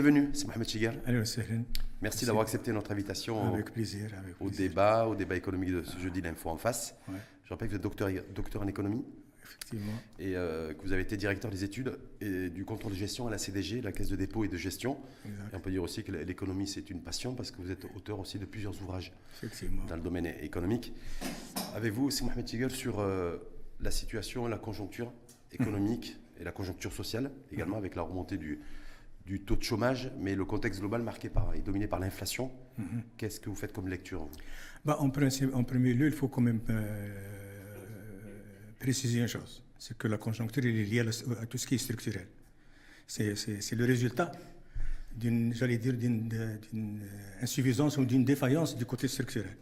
Bienvenue, c'est Mohamed Sahlen. Merci d'avoir accepté notre invitation au, Avec plaisir. Avec au plaisir. débat, au débat économique de ce jeudi, l'info en face. Ouais, Je rappelle que vous êtes docteur, docteur en économie effectivement. et euh, que vous avez été directeur des études et du contrôle de gestion à la CDG, la Caisse de dépôt et de gestion. Exact. Et on peut dire aussi que l'économie, c'est une passion parce que vous êtes auteur aussi de plusieurs ouvrages Effectivement. dans le domaine économique. Avez-vous aussi, Mohamed Chigal, sur euh, la situation, la conjoncture économique et la conjoncture sociale, également avec la remontée du, du taux de chômage, mais le contexte global marqué par, et dominé par l'inflation. Mhm. Qu'est-ce que vous faites comme lecture Bah, en, principe, en premier lieu, il faut quand même euh, préciser une chose. C'est que la conjoncture elle est liée à, la- à tout ce qui est structurel. C'est- le résultat d'une, j'allais dire, d'une euh, insuffisance ou d'une défaillance du côté structurel.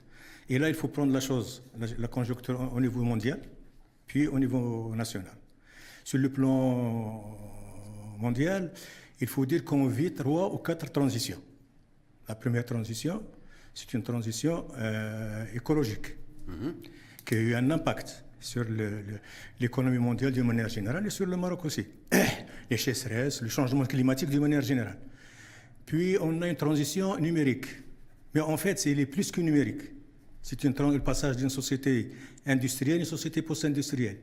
Et là, il faut prendre la chose, la, la conjoncture au niveau mondial, puis au niveau national. Sur le plan mondial, il faut dire qu'on vit trois ou quatre transitions. La première transition, c'est une transition euh, écologique qui a eu un impact sur l'économie mondiale d'une manière générale et sur le Maroc aussi. Les sécheresses, le changement climatique d'une manière générale. Puis on a une transition numérique. Mais en fait, c'est il est plus que numérique. C'est le passage d'une société industrielle à une société post-industrielle.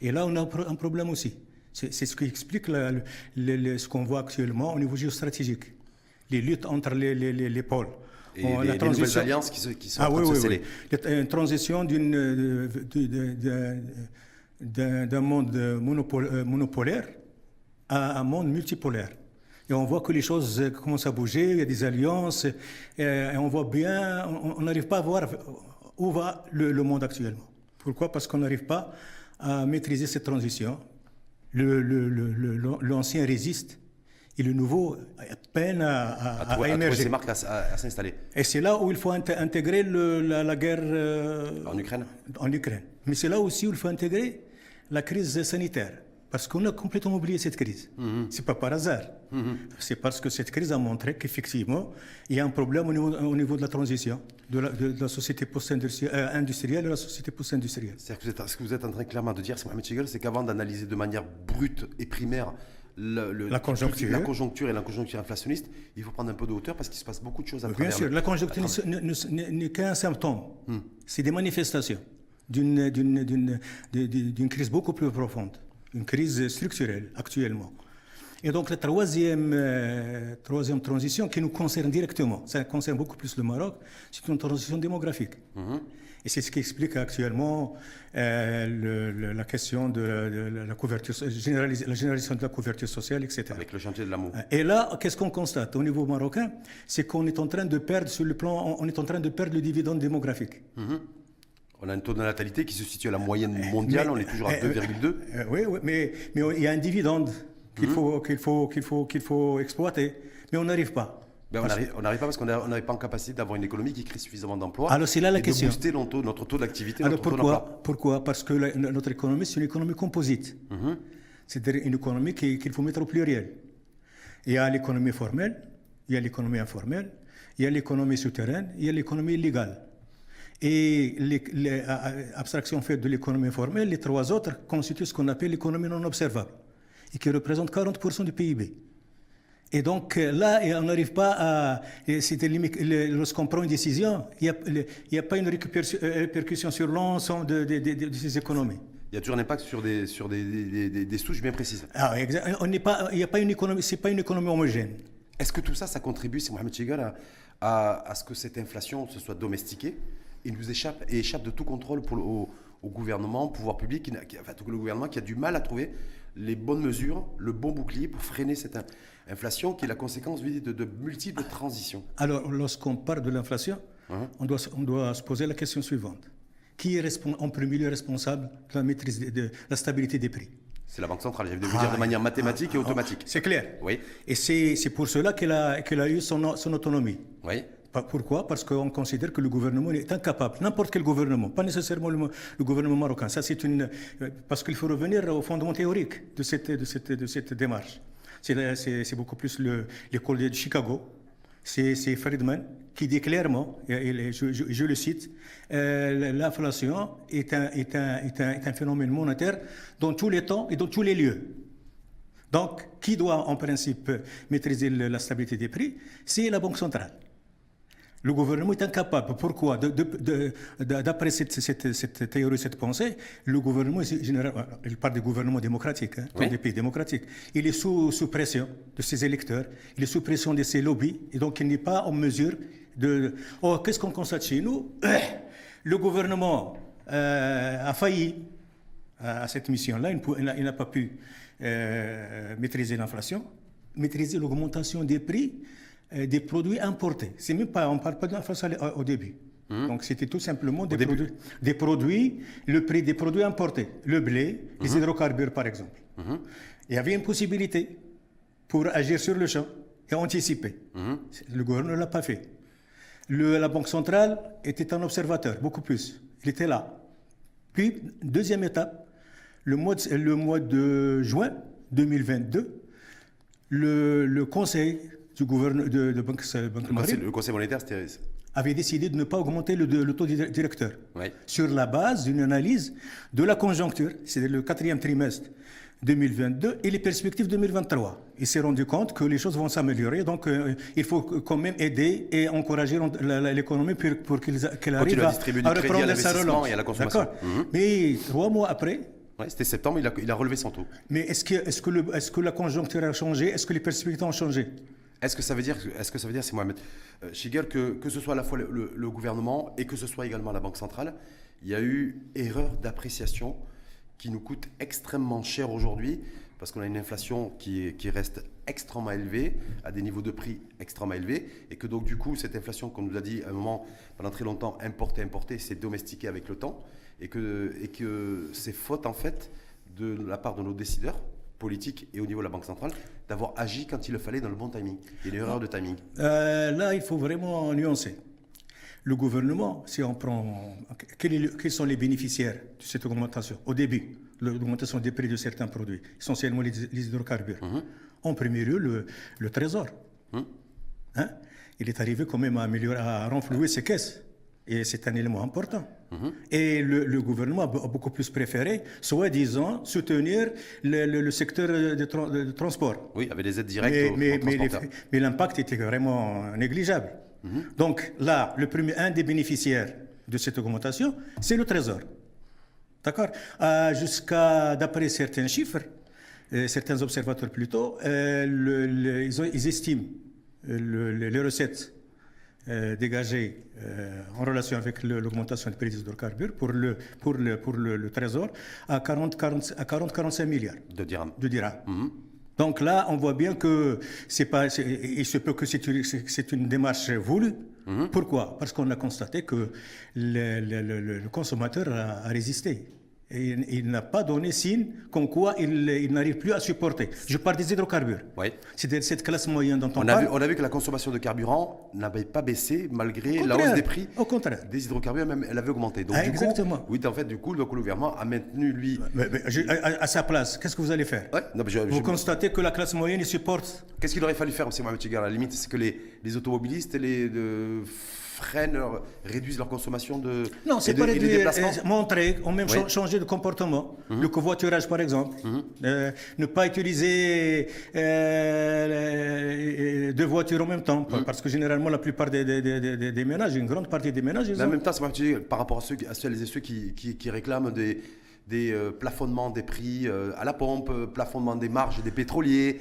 Et là, on a un problème aussi. C'est ce qui explique la- le- le- le- ce qu'on voit actuellement au niveau géostratégique. Les luttes entre les, les- les- les pôles. Et On- les, la transition- nouvelles alliances qui, se, qui sont ah en train oui, de oui, se oui. Y a Une transition euh, d'un monde monopole- euh, monopolaire à un monde multipolaire. Et on voit que les choses euh, commencent à bouger, il y a des alliances, euh, et on voit bien, on on n'arrive pas à voir où va le, le monde actuellement. Pourquoi? Parce qu'on n'arrive pas à maîtriser cette transition. L'ancien résiste et le nouveau peine à, émerger. ses marques, à, s'installer. Et c'est là où il faut int- intégrer le- la, la guerre euh, En Ukraine en Ukraine. Mais c'est là aussi où il faut intégrer la crise sanitaire. Parce qu'on a complètement oublié cette crise. C'est pas par hasard. C'est parce que cette crise a montré qu'effectivement, il y a un problème au niveau, au niveau de la transition de la, de- de la société post-industrielle euh, à la société post-industrielle. C'est-à-dire que vous êtes- ce que vous êtes en train clairement de dire, c'est Mohamed c'est qu'avant d'analyser de manière brute et primaire le- le- La conjoncture. la conjoncture et la conjoncture inflationniste, il faut prendre un peu de hauteur parce qu'il se passe beaucoup de choses à Bien sûr, le- la conjoncture n'est- n'est n'est- n'est qu'un symptôme. C'est des manifestations d'une crise beaucoup plus profonde, une crise structurelle actuellement. Et donc la troisième, euh, troisième transition qui nous concerne directement, ça concerne beaucoup plus le Maroc, c'est une transition démographique. Et c'est ce qui explique actuellement euh, le- le- la question de, la- de la couverture, généralis- la généralisation de la couverture sociale, etc. avec le chantier de l'amour. Et là, qu'est-ce qu'on constate au niveau marocain? C'est qu'on est en train de perdre sur le plan, on est en train de perdre le dividende démographique. On a un taux de natalité qui se situe à la moyenne mondiale, Mais- on est toujours à euh, 2,2. Euh, oui, oui, mais, mais il y a un dividende qu'il faut, qu'il faut, qu'il faut, qu'il faut exploiter, mais on n'arrive pas. Ben, on n'arrive pas parce qu'on n'avait pas en capacité d'avoir une économie qui crée suffisamment d'emplois. Alors, c'est là la et question. De booster notre taux, notre taux d'activité, Alors notre pourquoi. Pourquoi? Parce que la- notre économie, c'est une économie composite. C'est-à-dire une économie qui- qu'il faut mettre au pluriel. Il y a l'économie formelle, il y a l'économie informelle, il y a l'économie souterraine, il y a l'économie illégale. Et les, les- à- à- abstraction faite de l'économie formelle, les trois autres constituent ce qu'on appelle l'économie non observable, et qui représente 40% du PIB. Et donc euh, là, on n'arrive pas à. Lorsqu'on prend une décision, il n'y a, y pas une euh, répercussion sur l'ensemble de, de- de- de- de ces économies. Il y a toujours un impact sur des, sur des, des- des- des souches bien précises. Ah. On n'est pas, il n'y a pas une économie, c'est pas une économie homogène. Est-ce que tout ça, ça contribue, c'est Mohamed Chigal, à, à- à ce que cette inflation se soit domestiquée? Et nous échappe, et échappe de tout contrôle pour le- au, au gouvernement, au pouvoir public, qui enfin, tout le gouvernement qui a du mal à trouver les bonnes mesures, le bon bouclier pour freiner cette in- inflation qui est la conséquence je dire, de, de multiples transitions Alors, lorsqu'on parle de l'inflation, Mhm. on, doit, se- on doit se poser la question suivante. Qui est en premier lieu responsable de la maîtrise de, de la stabilité des prix? C'est la Banque centrale, j'ai envie de vous dire de manière mathématique et automatique. C'est clair. Oui, Et c'est pour cela qu'elle a, eu son, son autonomie. oui. Pourquoi Parce qu'on considère que le gouvernement est incapable, n'importe quel gouvernement, pas nécessairement le, gouvernement marocain. Ça, c'est une, euh, parce qu'il faut revenir au fondement théorique de cette, démarche. C'est la- C'est beaucoup plus le- l'école de Chicago. C'est Friedman qui dit clairement, et- je, le cite, euh, l'inflation est un phénomène monétaire dans tous les temps et dans tous les lieux. Donc, qui doit en principe maîtriser la stabilité des prix? C'est la Banque centrale. Le gouvernement est incapable. Pourquoi? D'après cette, théorie, cette pensée, le gouvernement, général, il parle du gouvernement démocratique, hein, des pays démocratiques, il est sous, sous, pression de ses électeurs, il est sous pression de ses lobbies, et donc il n'est pas en mesure de... Oh, qu'est-ce qu'on constate chez nous? Le gouvernement euh, a failli à cette mission-là, il n'a pas pu euh, maîtriser l'inflation, maîtriser l'augmentation des prix euh, des produits importés. C'est même pas, on parle pas d'inflation au début. Hum. Donc c'était tout simplement des produits, des produits, le prix des produits importés, le blé, les hum. hydrocarbures par exemple. Hum. Il y avait une possibilité pour agir sur le champ et anticiper. Le gouvernement ne l'a pas fait. Le, la Banque centrale était un observateur, beaucoup plus. Il était là. Puis, deuxième étape, le mois de, le mois de juin 2022, le, le Conseil du gouvernement de, de Banque, Banque le, le Conseil monétaire avait décidé de ne pas augmenter le, le taux directeur sur la base d'une analyse de la conjoncture, c'est le quatrième trimestre 2022 et les perspectives 2023. Il s'est rendu compte que les choses vont s'améliorer, donc euh, il faut quand même aider et encourager l'économie pour, pour qu'elle arrive à, à, reprendre sa relance. Et à la consommation. Mhm. Mais trois mois après, c'était septembre, il a, il a, relevé son taux. Mais est-ce que, est que, est que, la conjoncture a changé? Est-ce que les perspectives ont changé? Est-ce que ça veut dire, est-ce que ça veut dire, c'est Mohamed euh, Chigel, que, que ce soit à la fois le, gouvernement et que ce soit également la Banque centrale, il y a eu erreur d'appréciation qui nous coûte extrêmement cher aujourd'hui parce qu'on a une inflation qui, reste extrêmement élevée, à des niveaux de prix extrêmement élevés, et que donc du coup, cette inflation qu'on nous a dit à un moment, pendant très longtemps, importée, importée, s'est domestiquée avec le temps, et que, et que c'est faute en fait de la part de nos décideurs, politique et au niveau de la Banque centrale d'avoir agi quand il le fallait dans le bon timing. Il y a une erreur de timing. Euh, là, il faut vraiment nuancer. Le gouvernement, si on prend. Quels, sont les bénéficiaires de cette augmentation? Au début, l'augmentation des prix de certains produits, essentiellement les, hydrocarbures. Mhm. En premier lieu, le, le Trésor. Mhm. Hein? Il est arrivé quand même à, améliorer, à renflouer ses caisses. Et c'est un élément important. Mhm. Et le, gouvernement a beaucoup plus préféré, soi-disant, soutenir le, secteur de, transport. Oui, avec des aides directes. Mais, mais, l'impact était vraiment négligeable. Mhm. Donc là, le premier, un des bénéficiaires de cette augmentation, c'est le Trésor. D'accord? Euh, Jusqu'à, d'après certains chiffres, euh, certains observateurs plutôt, euh, ils, estiment les recettes euh, dégagé euh, en relation avec l'augmentation des prix des hydrocarbures pour le, pour le, pour le, Trésor à 40-45 à 40, milliards de dirhams. De dirhams. Mhm. Donc là, on voit bien que c'est pas, il se peut que c'est une, une, démarche voulue. Mhm. Pourquoi? Parce qu'on a constaté que le, le consommateur a, a résisté il n'a pas donné signe comme quoi il, n'arrive plus à supporter. Je parle des hydrocarbures. Oui. C'est cette classe moyenne dont on, on parle. Vu, on a vu que la consommation de carburant n'avait pas baissé malgré la hausse des prix. Au contraire. Des hydrocarbures, même, elle avait augmenté. Donc, ah, exactement. oui, en fait, du coup, le gouvernement a maintenu, lui. à, sa place, qu'est-ce que vous allez faire? Vous constatez que la classe moyenne supporte. Qu'est-ce qu'il aurait fallu faire, M. Mohamed À la limite, c'est que les, les automobilistes, les. De freinent, réduisent leur consommation de Non, c'est pas réduire, euh, montrer, ou même changer de comportement. Mhm. Le covoiturage, par exemple. Mhm. Euh, ne pas utiliser euh, deux voitures en même temps. Mhm. Parce que généralement, la plupart des, des, ménages, une grande partie des ménages... en même temps, c'est par rapport à, ceux, à celles et ceux qui, qui, réclament des, des plafonnements des prix à la pompe, plafonnement des marges des pétroliers,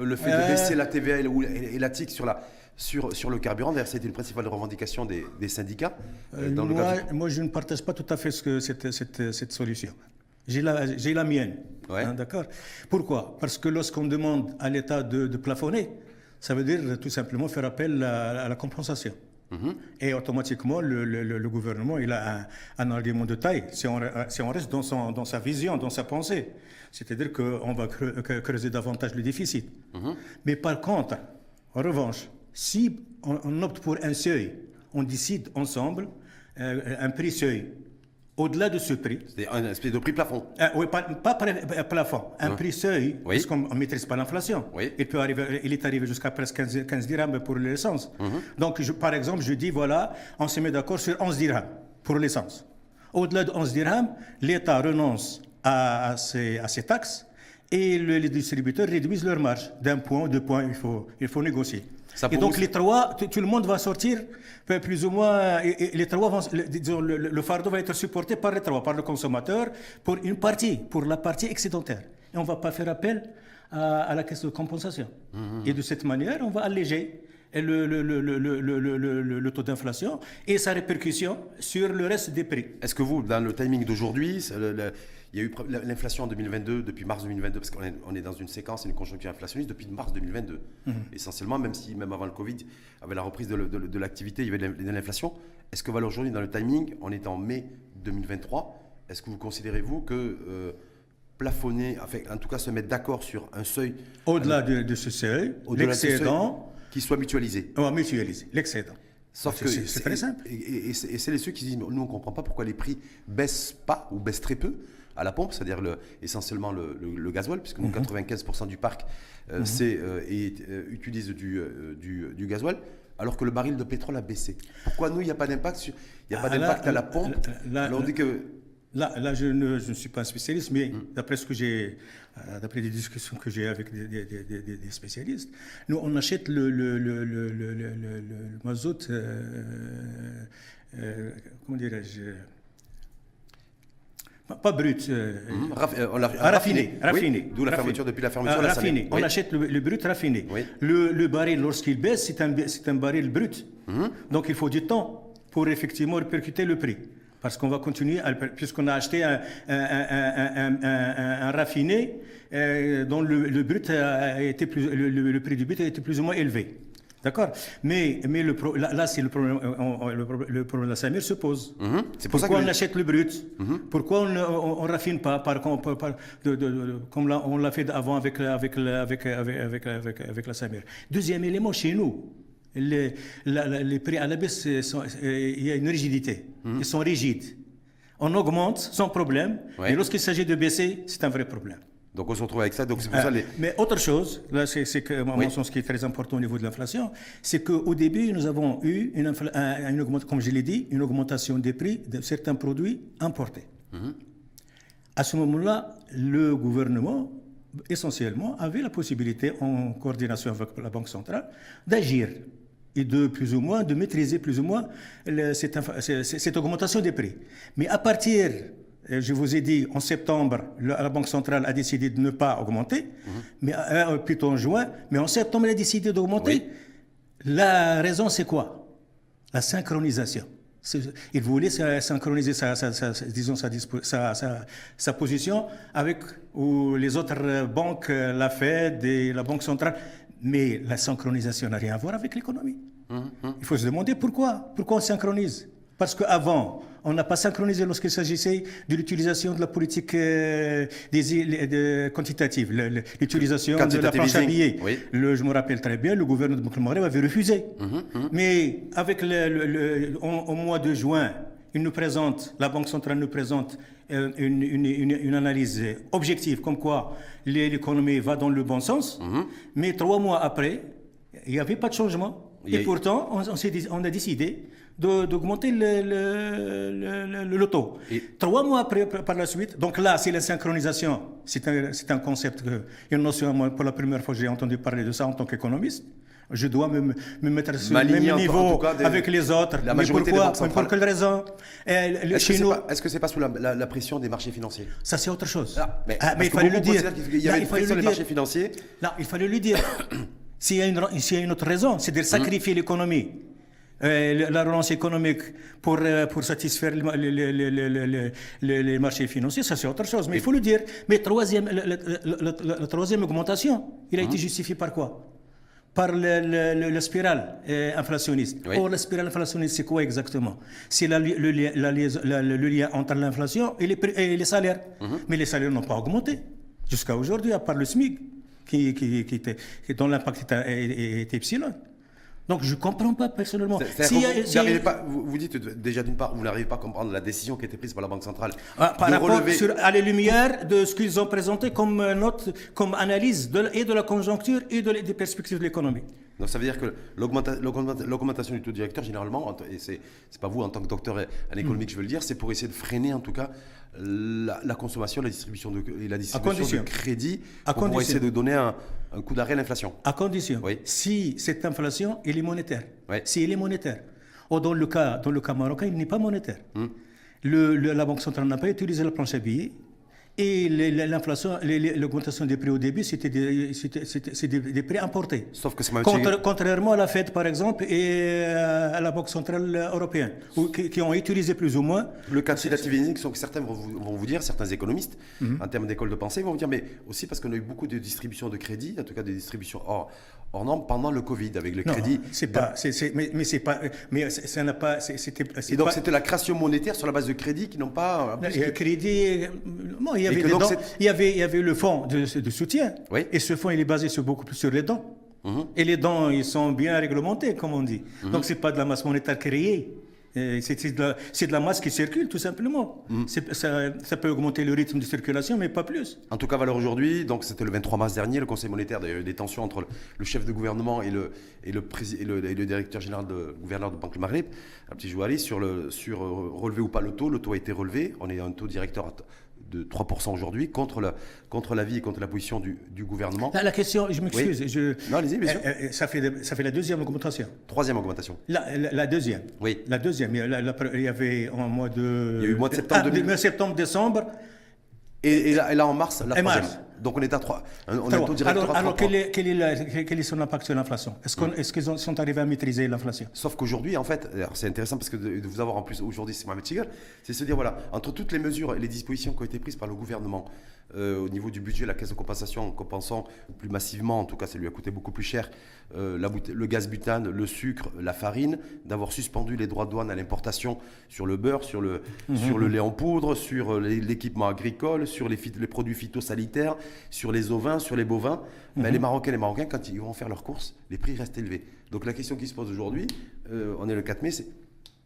le fait de baisser la TVA et, et la TIC sur la sur, sur le carburant. D'ailleurs, c'était une principale revendication des, des syndicats. Euh, dans moi, moi, je ne partage pas tout à fait ce que, cette, cette, cette solution. J'ai la, la, mienne. Hein, d'accord Pourquoi? Parce que lorsqu'on demande à l'État de, de, plafonner, ça veut dire tout simplement faire appel à, la compensation. Mhm. Et automatiquement, le, le, le, gouvernement, il a un, un, argument de taille, si on, si on reste dans, son, dans, sa vision, dans sa pensée. C'est-à-dire qu'on va creuser davantage le déficit. Mhm. Mais par contre, en revanche, si on, opte pour un seuil, on décide ensemble euh, un prix seuil. Au-delà de ce prix. C'est un espèce de prix plafond. Euh, oui, pas, euh, plafond, un prix seuil, oui. puisqu'on ne maîtrise pas l'inflation. Il, peut arriver, il est arrivé jusqu'à presque 15, 15 dirhams pour l'essence. Mhm. Donc, je, par exemple, je dis voilà, on se met d'accord sur 11 dirhams pour l'essence. Au-delà de 11 dirhams, l'État renonce à, à, ses, à, ses, taxes et le- les distributeurs réduisent leur marge. D'un point, deux points, il faut, il faut négocier. Ça, et donc vous, les trois, tout, tout le monde va sortir euh, plus ou moins, et, et les trois vont, le, disons, le, fardeau va être supporté par les trois, par le consommateur, pour une partie, pour la partie excédentaire. Et on ne va pas faire appel à, à la caisse de compensation. Et de cette manière, on va alléger le, taux d'inflation et sa répercussion sur le reste des prix. Est-ce que vous, dans le timing d'aujourd'hui, il y a eu l'inflation en 2022, depuis mars 2022, parce qu'on est, on est dans une séquence, une conjoncture inflationniste depuis mars 2022. Essentiellement, même si, même avant le Covid, avec la reprise de, le- de- de l'activité, il y avait de l'in- de l'inflation. Est-ce que voilà, aujourd'hui, dans le timing, on est en mai 2023, est-ce que vous considérez, vous, que euh, plafonner, enfin, en tout cas se mettre d'accord sur un seuil Au-delà de, de ce seuil, au-delà de ce seuil, l'excédent, qui soit mutualisé on va mutualiser l'excédent. Sauf C'est- que c'est- très simple. Et c'est les ceux qui disent, nous on ne comprend pas pourquoi les prix baissent pas ou baissent très peu à la pompe, c'est-à-dire le- essentiellement le, le- le gasoil, puisque nous, Mhm. 95% du parc euh, c'est, euh, euh, utilise du, du, du gasoil, alors que le baril de pétrole a baissé. Pourquoi nous, il n'y a pas d'impact sur- Il n'y a pas Ah, d'impact à la pompe là, on dit que Là, là je, ne, je ne suis pas un spécialiste, mais Mm. d'après ce que j'ai, d'après des discussions que j'ai avec des, des- des- des- des spécialistes, nous on achète le, le, mazout, comment dirais-je, pas- brut, euh, raff- euh, ah, raffiné, Oui, raffiné. D'où la fermeture depuis la fermeture. Ah, de la raffiné. Saline. On Oui. achète le, le brut raffiné. Oui. Le, le baril, lorsqu'il baisse, c'est un, c'est un baril brut. Mhm. Donc il faut du temps pour effectivement répercuter le prix. Parce qu'on va continuer, puisqu'on a acheté un, un- raffiné euh, dont le, le brut a été plus, le prix du brut a été plus ou moins élevé. D'accord Mais, mais le pro- là, là, c'est le problème, euh, on- on- le, pro- le problème de la Samir se pose. Mhm. C'est pour Pourquoi on achète le brut? Pourquoi on ne on, on raffine pas par, par- par- de- de- de- comme on l'a fait avant avec, la- avec, avec, avec, avec, avec, la Samir Deuxième élément, chez nous, les, la- la- les prix à la baisse, euh, euh, il y a une rigidité. Ils sont rigides. On augmente sans problème, Ouais. mais lorsqu'il s'agit de baisser, c'est un vrai problème. Donc on se retrouve avec ça. Donc c'est pour Ah, ça les. Mais autre chose, là, c'est que, mon Oui. sens, ce qui est très important au niveau de l'inflation, c'est qu'au début, nous avons eu une, augmentation, comme je l'ai dit, une augmentation des prix de certains produits importés. À ce moment-là, le gouvernement, essentiellement, avait la possibilité, en coordination avec la Banque centrale, d'agir et de plus ou moins, de maîtriser plus ou moins le- cette, cette- augmentation des prix. Mais à partir, je vous ai dit, en septembre, la Banque centrale a décidé de ne pas augmenter, mais euh, plutôt en juin, mais en septembre, elle a décidé d'augmenter. Oui. La raison, c'est quoi? La synchronisation. Il voulait synchroniser sa, sa- sa- sa- disons, sa, position avec ou les autres euh, banques, euh, la Fed et la Banque centrale. Mais la synchronisation n'a rien à voir avec l'économie. Il faut se demander pourquoi. Pourquoi on synchronise? Parce qu'avant, on n'a pas synchronisé lorsqu'il s'agissait de l'utilisation de la politique euh, des, de- quantitative, l'utilisation de la planche à billets. oui. Le- je me rappelle très bien, le gouvernement de Maghreb avait refusé. Mais avec le, le- le- en- au mois de juin, il nous présente, la Banque centrale nous présente euh, une, une- une- une analyse objective, comme quoi l'é- l'économie va dans le bon sens. Mais trois mois après, il n'y avait pas de changement. Et pourtant, on, on s'est dit- on a décidé d'augmenter le, le, le- le- taux. Et- Trois mois après, par la suite, donc là, c'est la synchronisation. C'est un, c'est un concept, que, une notion, moi, pour la première fois, j'ai entendu parler de ça en tant qu'économiste. Je dois me, me mettre sur le même niveau cas des- avec les autres. la Mais pourquoi Mais. Pour quelle raison Est-ce que c'est nous, pas, c'est pas sous la, la- la pression des marchés financiers? Ça c'est autre chose. Ah, mais, Ah, mais il fallait le dire. qu'il y Là, avait une il fallait pression des marchés dire. financiers. Là, il fallait le dire. S'il y, une- y a une autre raison, c'est-à-dire sacrifier l'économie, euh, la relance économique pour, euh, pour satisfaire les, les- les- les- marchés financiers, ça c'est autre chose. Mais il faut le dire. Mais troisième, la, la- la- la- troisième augmentation, il a été justifié par quoi par le- le- le- la spirale euh, inflationniste. Oui. Or, la spirale inflationniste, c'est quoi exactement C'est le, le- lien entre l'inflation et les, et les salaires. Mais les salaires n'ont pas augmenté jusqu'à aujourd'hui, à part le SMIC, qui, qui, qui était, dont l'impact était, est epsilon. Donc, je ne comprends pas personnellement. Vous, s'il y a- n'arrivez pas, vous, vous dites déjà d'une part, vous n'arrivez pas à comprendre la décision qui a été prise par la Banque centrale Ah, par rapport relever. sur- à la lumière de ce qu'ils ont présenté comme euh, note, comme analyse de, et de la conjoncture et de, des perspectives de l'économie. Donc ça veut dire que l'augmenta- l'augmenta- l'augmentation du taux directeur, généralement, et c'est pas vous en tant que docteur en économie que je veux le dire, c'est pour essayer de freiner en tout cas la, la consommation, la distribution de, et la distribution de crédit À pour essayer de donner un, un coup d'arrêt à l'inflation. À condition, Oui. si cette inflation, elle est monétaire. Oui. Si elle est monétaire. Or, dans, le cas, dans le cas marocain, il n'est pas monétaire. Hmm. Le- le- la Banque centrale n'a pas utilisé la planche à billets. Et l'inflation, l'augmentation des prix au début, c'était des, des, des prix importés. Sauf que Contra- contrairement à la Fed, par exemple, et euh, à la Banque centrale européenne, où- qui, qui ont utilisé plus ou moins. Le quantitative easing, certains vont vous, vont vous dire, certains économistes, Mhm. en termes d'école de pensée, vont vous dire, mais aussi parce qu'on a eu beaucoup de distributions de crédit, en tout cas des distributions hors, hors normes pendant le Covid, avec le Non, crédit. c'est pas, mais, mais c'est pas, mais ça n'a pas, c'était. Et donc c'était la création monétaire sur la base de crédits qui n'ont pas. plus, y a crédit. euh, Bon, il y Et avait donc il y avait, il y avait le fonds de, de soutien. Oui. Et ce fonds, il est basé sur beaucoup plus sur les dons. Mhm. Et les dons, ils sont bien réglementés, comme on dit. Donc, c'est pas de la masse monétaire créée. C'est de, de la masse qui circule, tout simplement. C'est- Ça, ça peut augmenter le rythme de circulation, mais pas plus. En tout cas, valeur aujourd'hui, donc c'était le 23 mars dernier, le Conseil monétaire, il y a eu des tensions entre le, chef de gouvernement et le, et le, et le, et le directeur général de gouverneur de Banque Maghreb, un petit Jouari, sur, le, sur euh, relever ou pas le taux. Le taux a été relevé. On est à un taux directeur à de 3% aujourd'hui contre, la- contre l'avis et contre la position du, du gouvernement. La, la question, je m'excuse, je- Non, allez-y, bien sûr. euh, euh, ça, fait, ça fait la deuxième augmentation. Troisième augmentation. La, la- la deuxième. Oui. La deuxième. Il y avait en mois de. Il y a eu mois de septembre Ah, 2000. mois de septembre, décembre. Et, et là, et là, en mars, la troisième. Donc on est à 3. On taux directeur alors, à alors 3%. quel, est, quel, est quel est son impact sur l'inflation? Est-ce qu'on- est-ce qu'ils ont- sont arrivés à maîtriser l'inflation? Sauf qu'aujourd'hui, en fait, alors c'est intéressant parce que de, de vous avoir en plus aujourd'hui, c'est Mohamed Chigal, c'est se dire, voilà, entre toutes les mesures et les dispositions qui ont été prises par le gouvernement au niveau du budget, la caisse de compensation, en compensant plus massivement, en tout cas ça lui a coûté beaucoup plus cher, euh, la le gaz butane, le sucre, la farine, d'avoir suspendu les droits de douane à l'importation sur le beurre, sur le, sur le lait en poudre, sur euh, l'équipement agricole, sur les, produits phytosanitaires, sur les ovins, sur les bovins. Ben, les Marocains et les Marocains, quand ils vont faire leurs courses, les prix restent élevés. Donc la question qui se pose aujourd'hui, euh, on est le 4 mai, c'est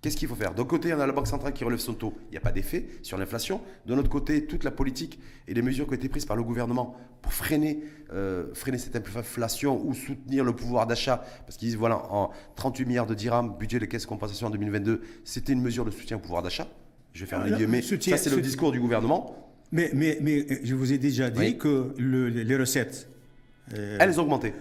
qu'est-ce qu'il faut faire? D'un côté, on a la Banque centrale qui relève son taux, il n'y a pas d'effet sur l'inflation. De l'autre côté, toute la politique et les mesures qui ont été prises par le gouvernement pour freiner, euh, freiner cette inflation ou soutenir le pouvoir d'achat, parce qu'ils disent, voilà, en 38 milliards de dirhams, budget de caisse de compensation en 2022, c'était une mesure de soutien au pouvoir d'achat. Je vais faire un soutien- Ça, c'est le discours du gouvernement. mais, mais, mais je vous ai déjà dit Oui. que le- les recettes. euh, Elles ont augmenté.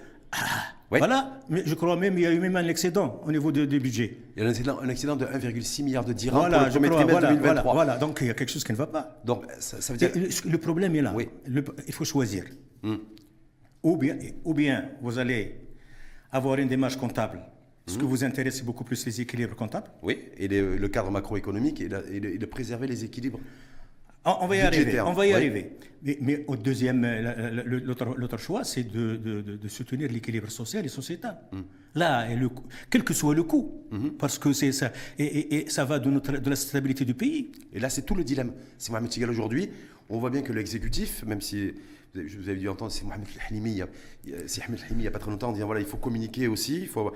Oui. Voilà, mais je crois même qu'il y a eu même un excédent au niveau du budget. Il y a un excédent, un excédent de 1,6 milliard de dirhams Voilà, pour le je premier voilà, 2023. voilà, voilà. donc il y a quelque chose qui ne va pas. Donc, ça, ça veut dire. Le, le problème est là. Oui. Le- il faut choisir. Hmm. Ou, bien, ou bien vous allez avoir une démarche comptable. Ce Hmm. que vous intéresse, c'est beaucoup plus les équilibres comptables. Oui, et les- le cadre macroéconomique et, la- et de, et de préserver les équilibres. On, on va y arriver. On va y oui. arriver. Mais, mais au deuxième, euh, l'autre choix, c'est de, de- de- de soutenir l'équilibre social et sociétal. Mm. Là, et le coût- quel que soit le coût, Mm-hmm. parce que c'est ça, et, et- et ça va de, notre, de la stabilité du pays. Et là, c'est tout le dilemme. C'est Mohamed Chigal aujourd'hui. On voit bien que l'exécutif, même si avez- je vous avais dû entendre, c'est Mohamed Halimi, c'est Mohamed Halimi il n'y a pas très longtemps, en disant voilà, il faut communiquer aussi, il faut,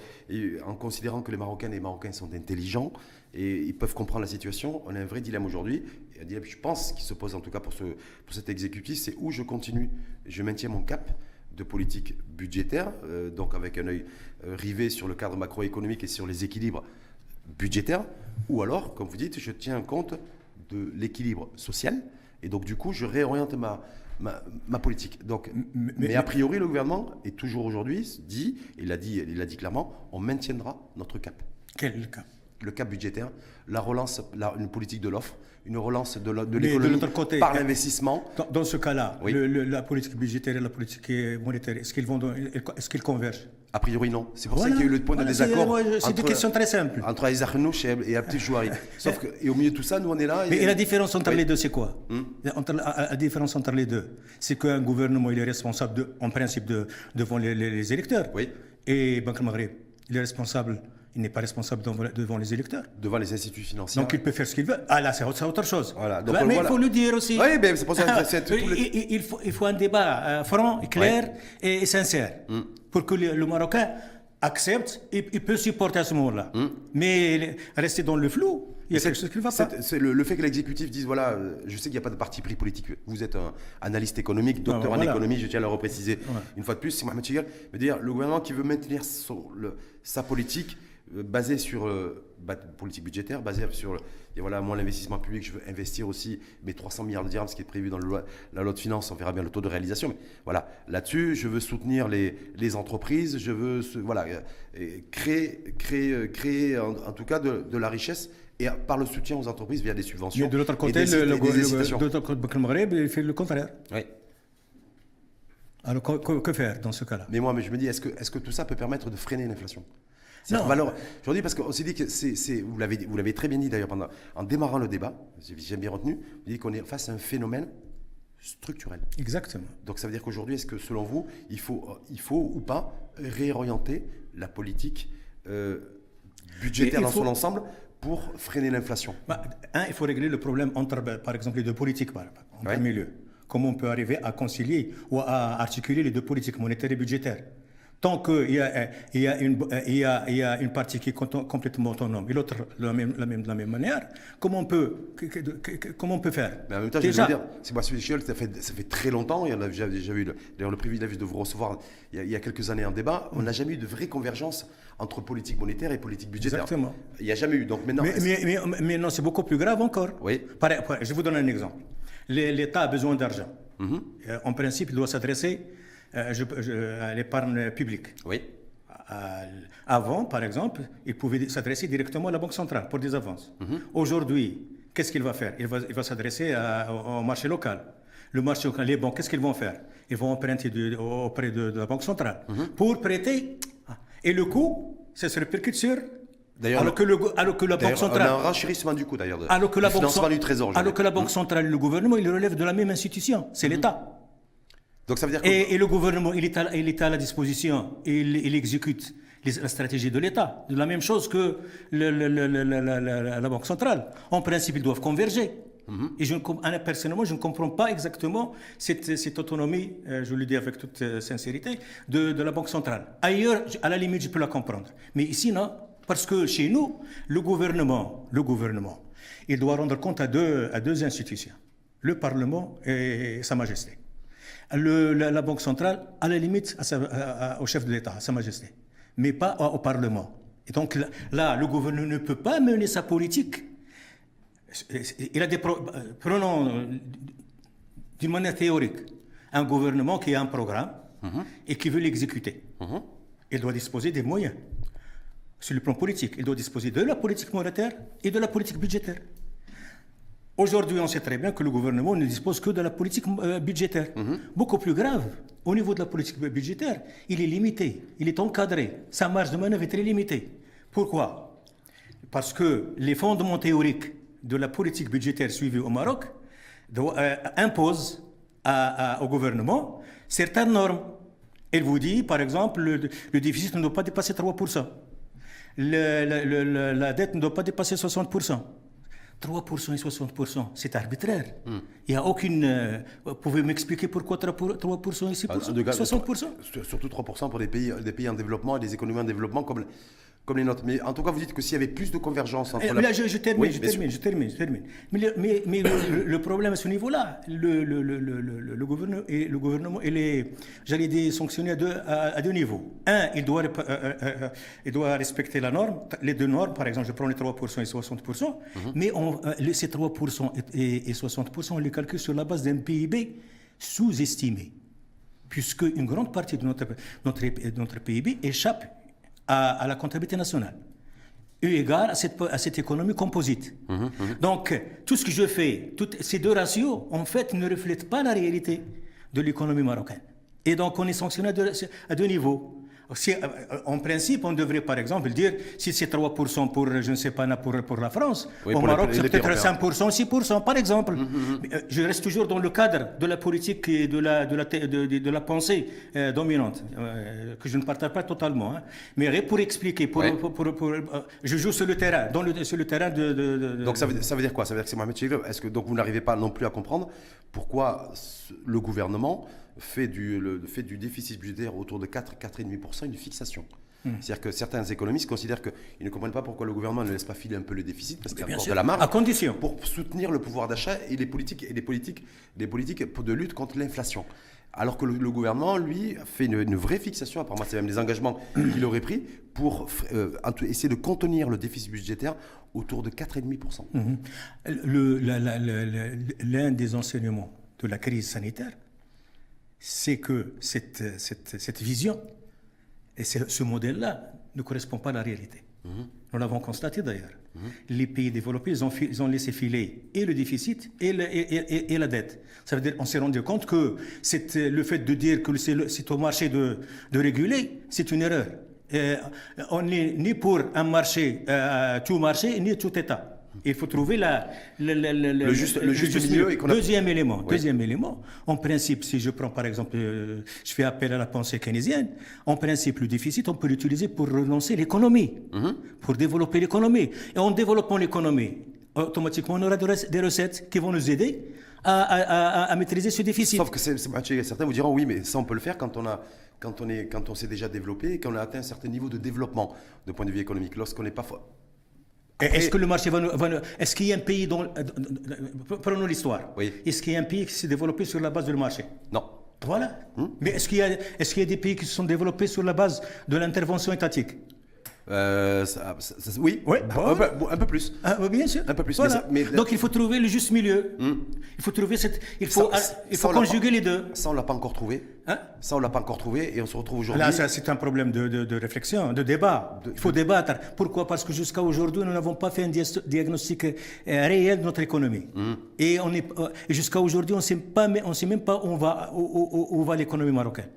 en considérant que les Marocains et les Marocains sont intelligents et ils peuvent comprendre la situation. On a un vrai dilemme aujourd'hui. Je pense, qui se pose en tout cas pour, ce, pour cet exécutif, c'est où je continue, je maintiens mon cap de politique budgétaire, euh, donc avec un œil euh, rivé sur le cadre macroéconomique et sur les équilibres budgétaires, ou alors, comme vous dites, je tiens compte de l'équilibre social, et donc du coup, je réoriente ma, ma, ma politique. Donc, mais, mais- a priori, le gouvernement est toujours aujourd'hui dit, il l'a dit, il l'a dit clairement, on maintiendra notre cap. Quel cas Le cap budgétaire, la relance, la- une politique de l'offre, une relance de Mais l'économie par l'investissement. Dans, dans ce cas-là, Oui. la politique budgétaire et la politique monétaire, est-ce qu'ils est-ce qu'ils convergent? A priori, non. C'est pour Voilà. ça qu'il y a eu le point Voilà, de désaccord. c'est des questions très simples. Entre Isaac et, et Abdel Jouari. Sauf que, et au milieu de tout ça, nous, on est là. Mais et la différence entre Oui. les deux, c'est quoi? Hmm. Entre- la, la différence entre les deux, c'est qu'un gouvernement, il est responsable, de- en principe, de, devant les, les- les électeurs. Oui. Et Banque Maghreb, il est responsable, il n'est pas responsable devant, les électeurs. devant les instituts financiers. Donc il peut faire ce qu'il veut. Ah là, c'est autre, chose. Voilà, donc Ouais, mais voilà. il faut le dire aussi. Oui, ben, c'est pour ça que c'est tout il, le- il- il faut, il faut un débat euh, franc, clair et, et sincère. Hmm. Pour que le, le Marocain accepte et, et peut supporter à ce moment-là. Mais rester dans le flou, il y a quelque chose qui va pas. C'est- le, le fait que l'exécutif dise voilà, euh, je sais qu'il n'y a pas de parti pris politique. Vous êtes un analyste économique, docteur en voilà. économie, je tiens à le repréciser une fois de plus. C'est Mohamed Chigel veut dire le gouvernement qui veut maintenir son- le- sa politique euh, basée sur euh, politique budgétaire, basée sur et voilà moi l'investissement public. Je veux investir aussi mes 300 milliards de dirhams, ce qui est prévu dans le loi- la loi de finances. On verra bien le taux de réalisation. Mais voilà, là-dessus, je veux soutenir les, les entreprises. Je veux ce- voilà euh, et créer créer euh, créer en, en tout cas de, de la richesse. Et par le soutien aux entreprises via des subventions. Mais de l'autre côté, des- le, le, le- fait le contraire. Oui. Alors, que, que- faire dans ce cas-là? Mais moi, mais je me dis, est-ce que, est-ce que tout ça peut permettre de freiner l'inflation? Non. valeur. Dis parce qu'on s'est dit que c'est, vous l'avez, vous l'avez très bien dit d'ailleurs pendant, en démarrant le débat, j'ai bien retenu, vous dites qu'on est face à un phénomène structurel. Exactement. Donc ça veut dire qu'aujourd'hui, est-ce que selon vous, il faut, euh, il faut ou pas réorienter la politique euh, budgétaire dans son ensemble pour freiner l'inflation? Bah, un, il faut régler le problème entre, bah, par exemple, les deux politiques, par, en Ouais. premier lieu. Comment on peut arriver à concilier ou à articuler les deux politiques monétaires et budgétaires Tant qu'il y, a, il y, a une, il y, a, il y a une partie qui est complètement autonome et l'autre de la même, la même, de la même manière, comment on peut, comment on faire? Mais en même temps, je Déjà, veux dire, c'est moi, ça fait, ça fait très longtemps, a déjà, déjà eu le, d'ailleurs le privilège de vous recevoir il y, a, il y quelques années en débat, on n'a jamais eu de vraie convergence entre politique monétaire et politique budgétaire. Exactement. Il n'y a jamais eu. Donc maintenant, Mais, est-ce- mais, mais- mais non, c'est beaucoup plus grave encore. Oui. Je vous donne un exemple. L'État a besoin d'argent. Mhm. Euh, En principe, il doit s'adresser je- je- à l'épargne publique. oui, À- Avant, par exemple, il pouvait s'adresser directement à la Banque centrale pour des avances. Aujourd'hui, qu'est-ce qu'il va faire? Il va, il va s'adresser à- au, marché local. Le marché local, les banques, qu'est-ce qu'ils vont faire? Ils vont emprunter de- auprès de, de la Banque centrale pour prêter. Et le coût, ça se répercute sur. D'ailleurs, alors, le- que le alors que la Banque centrale. on a un renchérissement du coup d'ailleurs. Alors que, la banque, du trésor. alors que la. Banque centrale et le gouvernement, ils relèvent de la même institution, c'est l'État. Donc ça veut dire que. Et, et le gouvernement, il est à, il est à la disposition, et il, il exécute les- la stratégie de l'État. La même chose que le- le- le- le- la, la- la- la Banque centrale. En principe, ils doivent converger. Et je, ne com- Anna, personnellement, je ne comprends pas exactement cette, cette autonomie, euh, je le dis avec toute euh, sincérité, de, de la Banque centrale. Ailleurs, à la limite, je peux la comprendre. Mais ici, non. Parce que chez nous, le gouvernement, le gouvernement, il doit rendre compte à deux, à deux institutions, le Parlement et Sa Majesté. Le- la, la Banque centrale, à la limite, à sa- à- à- au chef de l'État, à Sa Majesté, mais pas au, au Parlement. Et donc là, là, le gouvernement ne peut pas mener sa politique. Il a des pro- prenons d'une manière théorique un gouvernement qui a un programme et qui veut l'exécuter. Mhm. Il doit disposer des moyens. Sur le plan politique, il doit disposer de la politique monétaire et de la politique budgétaire. Aujourd'hui, on sait très bien que le gouvernement ne dispose que de la politique euh, budgétaire. Beaucoup plus grave, au niveau de la politique budgétaire, il est limité, il est encadré, sa marge de manœuvre est très limitée. Pourquoi? Parce que les fondements théoriques de la politique budgétaire suivie au Maroc euh, imposent à- à- au gouvernement certaines normes. Elle vous dit, par exemple, le, le déficit ne doit pas dépasser 3%. Le- le- le- le- la dette ne doit pas dépasser 60%. 3% et 60%, c'est arbitraire. Il n'y a aucune. euh, vous pouvez m'expliquer pourquoi 3%, 3% et 6%, Ah, de gaz- 60% sur- Surtout 3% pour des pays, des pays en développement et des économies en développement comme, comme les nôtres. Mais en tout cas, vous dites que s'il y avait plus de convergence entre. Eh, la- Là, je, je termine, Oui, je, termine je termine, je termine. Mais le, mais, mais le, le- le problème à ce niveau-là, le, gouvernement, et le gouvernement, il est, j'allais dire, sanctionné à deux, à, à deux niveaux. Un, il doit, rep- euh, euh, euh, il doit respecter la norme, les deux normes, par exemple, je prends les 3% et 60%, Mhm. mais on, euh, ces 3% et, et, et 60%, on les calcule sur la base d'un PIB sous-estimé puisque une grande partie de notre, notre, notre PIB échappe à, à la comptabilité nationale, eu égard à cette, à cette économie composite. Donc, tout ce que je fais, toutes ces deux ratios, en fait, ne reflètent pas la réalité de l'économie marocaine. Et donc, on est sanctionné à deux, à deux niveaux. Si, euh, en principe, on devrait, par exemple, dire, si c'est 3% pour, je ne sais pas, pour, pour la France, Oui, au Maroc, c'est peut-être européens. 5%, 6%, par exemple. Mais, euh, Je reste toujours dans le cadre de la politique et de la, de la, de, de- de la pensée euh, dominante, euh, que je ne partage pas totalement. hein. Mais pour expliquer, pour, Ouais. pour- pour- pour- euh, je joue sur le terrain, dans le, sur le terrain de... Donc ça veut, ça veut dire quoi? Ça veut dire que c'est Mohamed Chegre. Est-ce que donc vous n'arrivez pas non plus à comprendre pourquoi le gouvernement fait du, le- fait du déficit budgétaire autour de 4, 4,5% une fixation C'est-à-dire que certains économistes considèrent qu'ils ne comprennent pas pourquoi le gouvernement ne laisse pas filer un peu le déficit, parce qu'il y a Bien encore sûr, de la marge, à condition. pour soutenir le pouvoir d'achat et les politiques, et les politiques, les politiques de lutte contre l'inflation. Alors que le, le gouvernement, lui, fait une, une vraie fixation, apparemment c'est même des engagements qu'il aurait pris pour euh, essayer de contenir le déficit budgétaire autour de 4,5%. Mhm. Le- la- la- la- la- L'un des enseignements de la crise sanitaire, c'est que cette, cette, cette vision et ce, modèle-là ne correspond pas à la réalité. Nous l'avons constaté d'ailleurs. Les pays développés, ils ont, ils ont laissé filer et le déficit et, le- et- et- et la dette. Ça veut dire qu'on s'est rendu compte que c'est, euh, le fait de dire que c'est au marché de, de réguler, c'est une erreur. Euh, on n'est ni pour un marché, euh, tout marché, ni tout État. Il faut trouver la, le, juste- le juste milieu et a- Deuxième élément. Oui. Deuxième élément. En principe, si je prends par exemple, euh, je fais appel à la pensée keynésienne, en principe, le déficit, on peut l'utiliser pour relancer l'économie, Mhm. pour développer l'économie. Et en développant l'économie, automatiquement, on aura des rec- des recettes qui vont nous aider à, à- à- à maîtriser ce déficit. Sauf que certains vous diront oui, mais ça on peut le faire quand on a quand on est quand on s'est déjà développé et qu'on a atteint un certain niveau de développement de point de vue économique. Lorsqu'on n'est pas Est-ce que le marché va nous, Est-ce qu'il y a un pays dont. euh, Prenons l'histoire. Oui. Est-ce qu'il y a un pays qui s'est développé sur la base du marché? Non. Voilà. Mais est-ce qu'il y, qu'il y a des pays qui se sont développés sur la base de l'intervention étatique? Euh, ça- ça- ça- oui, Ouais, Bah, un, peu, un peu plus. Ah, Bien sûr. Un peu plus, Voilà. mais ça- mais- Donc il faut trouver le juste milieu. Il faut trouver cette. Il faut, Ça- il faut conjuguer pas- les deux. Ça on l'a pas encore trouvé. Hein? Ça on l'a pas encore trouvé et on se retrouve aujourd'hui. Là, c'est un problème de, de- de réflexion, de débat. Il faut débattre. Pourquoi? Parce que jusqu'à aujourd'hui, nous n'avons pas fait un dia- diagnostic euh, réel de notre économie. Mmh. Et, on est, euh, et jusqu'à aujourd'hui, on ne sait pas, mais on sait même pas où on va, où, où- où- où va l'économie marocaine.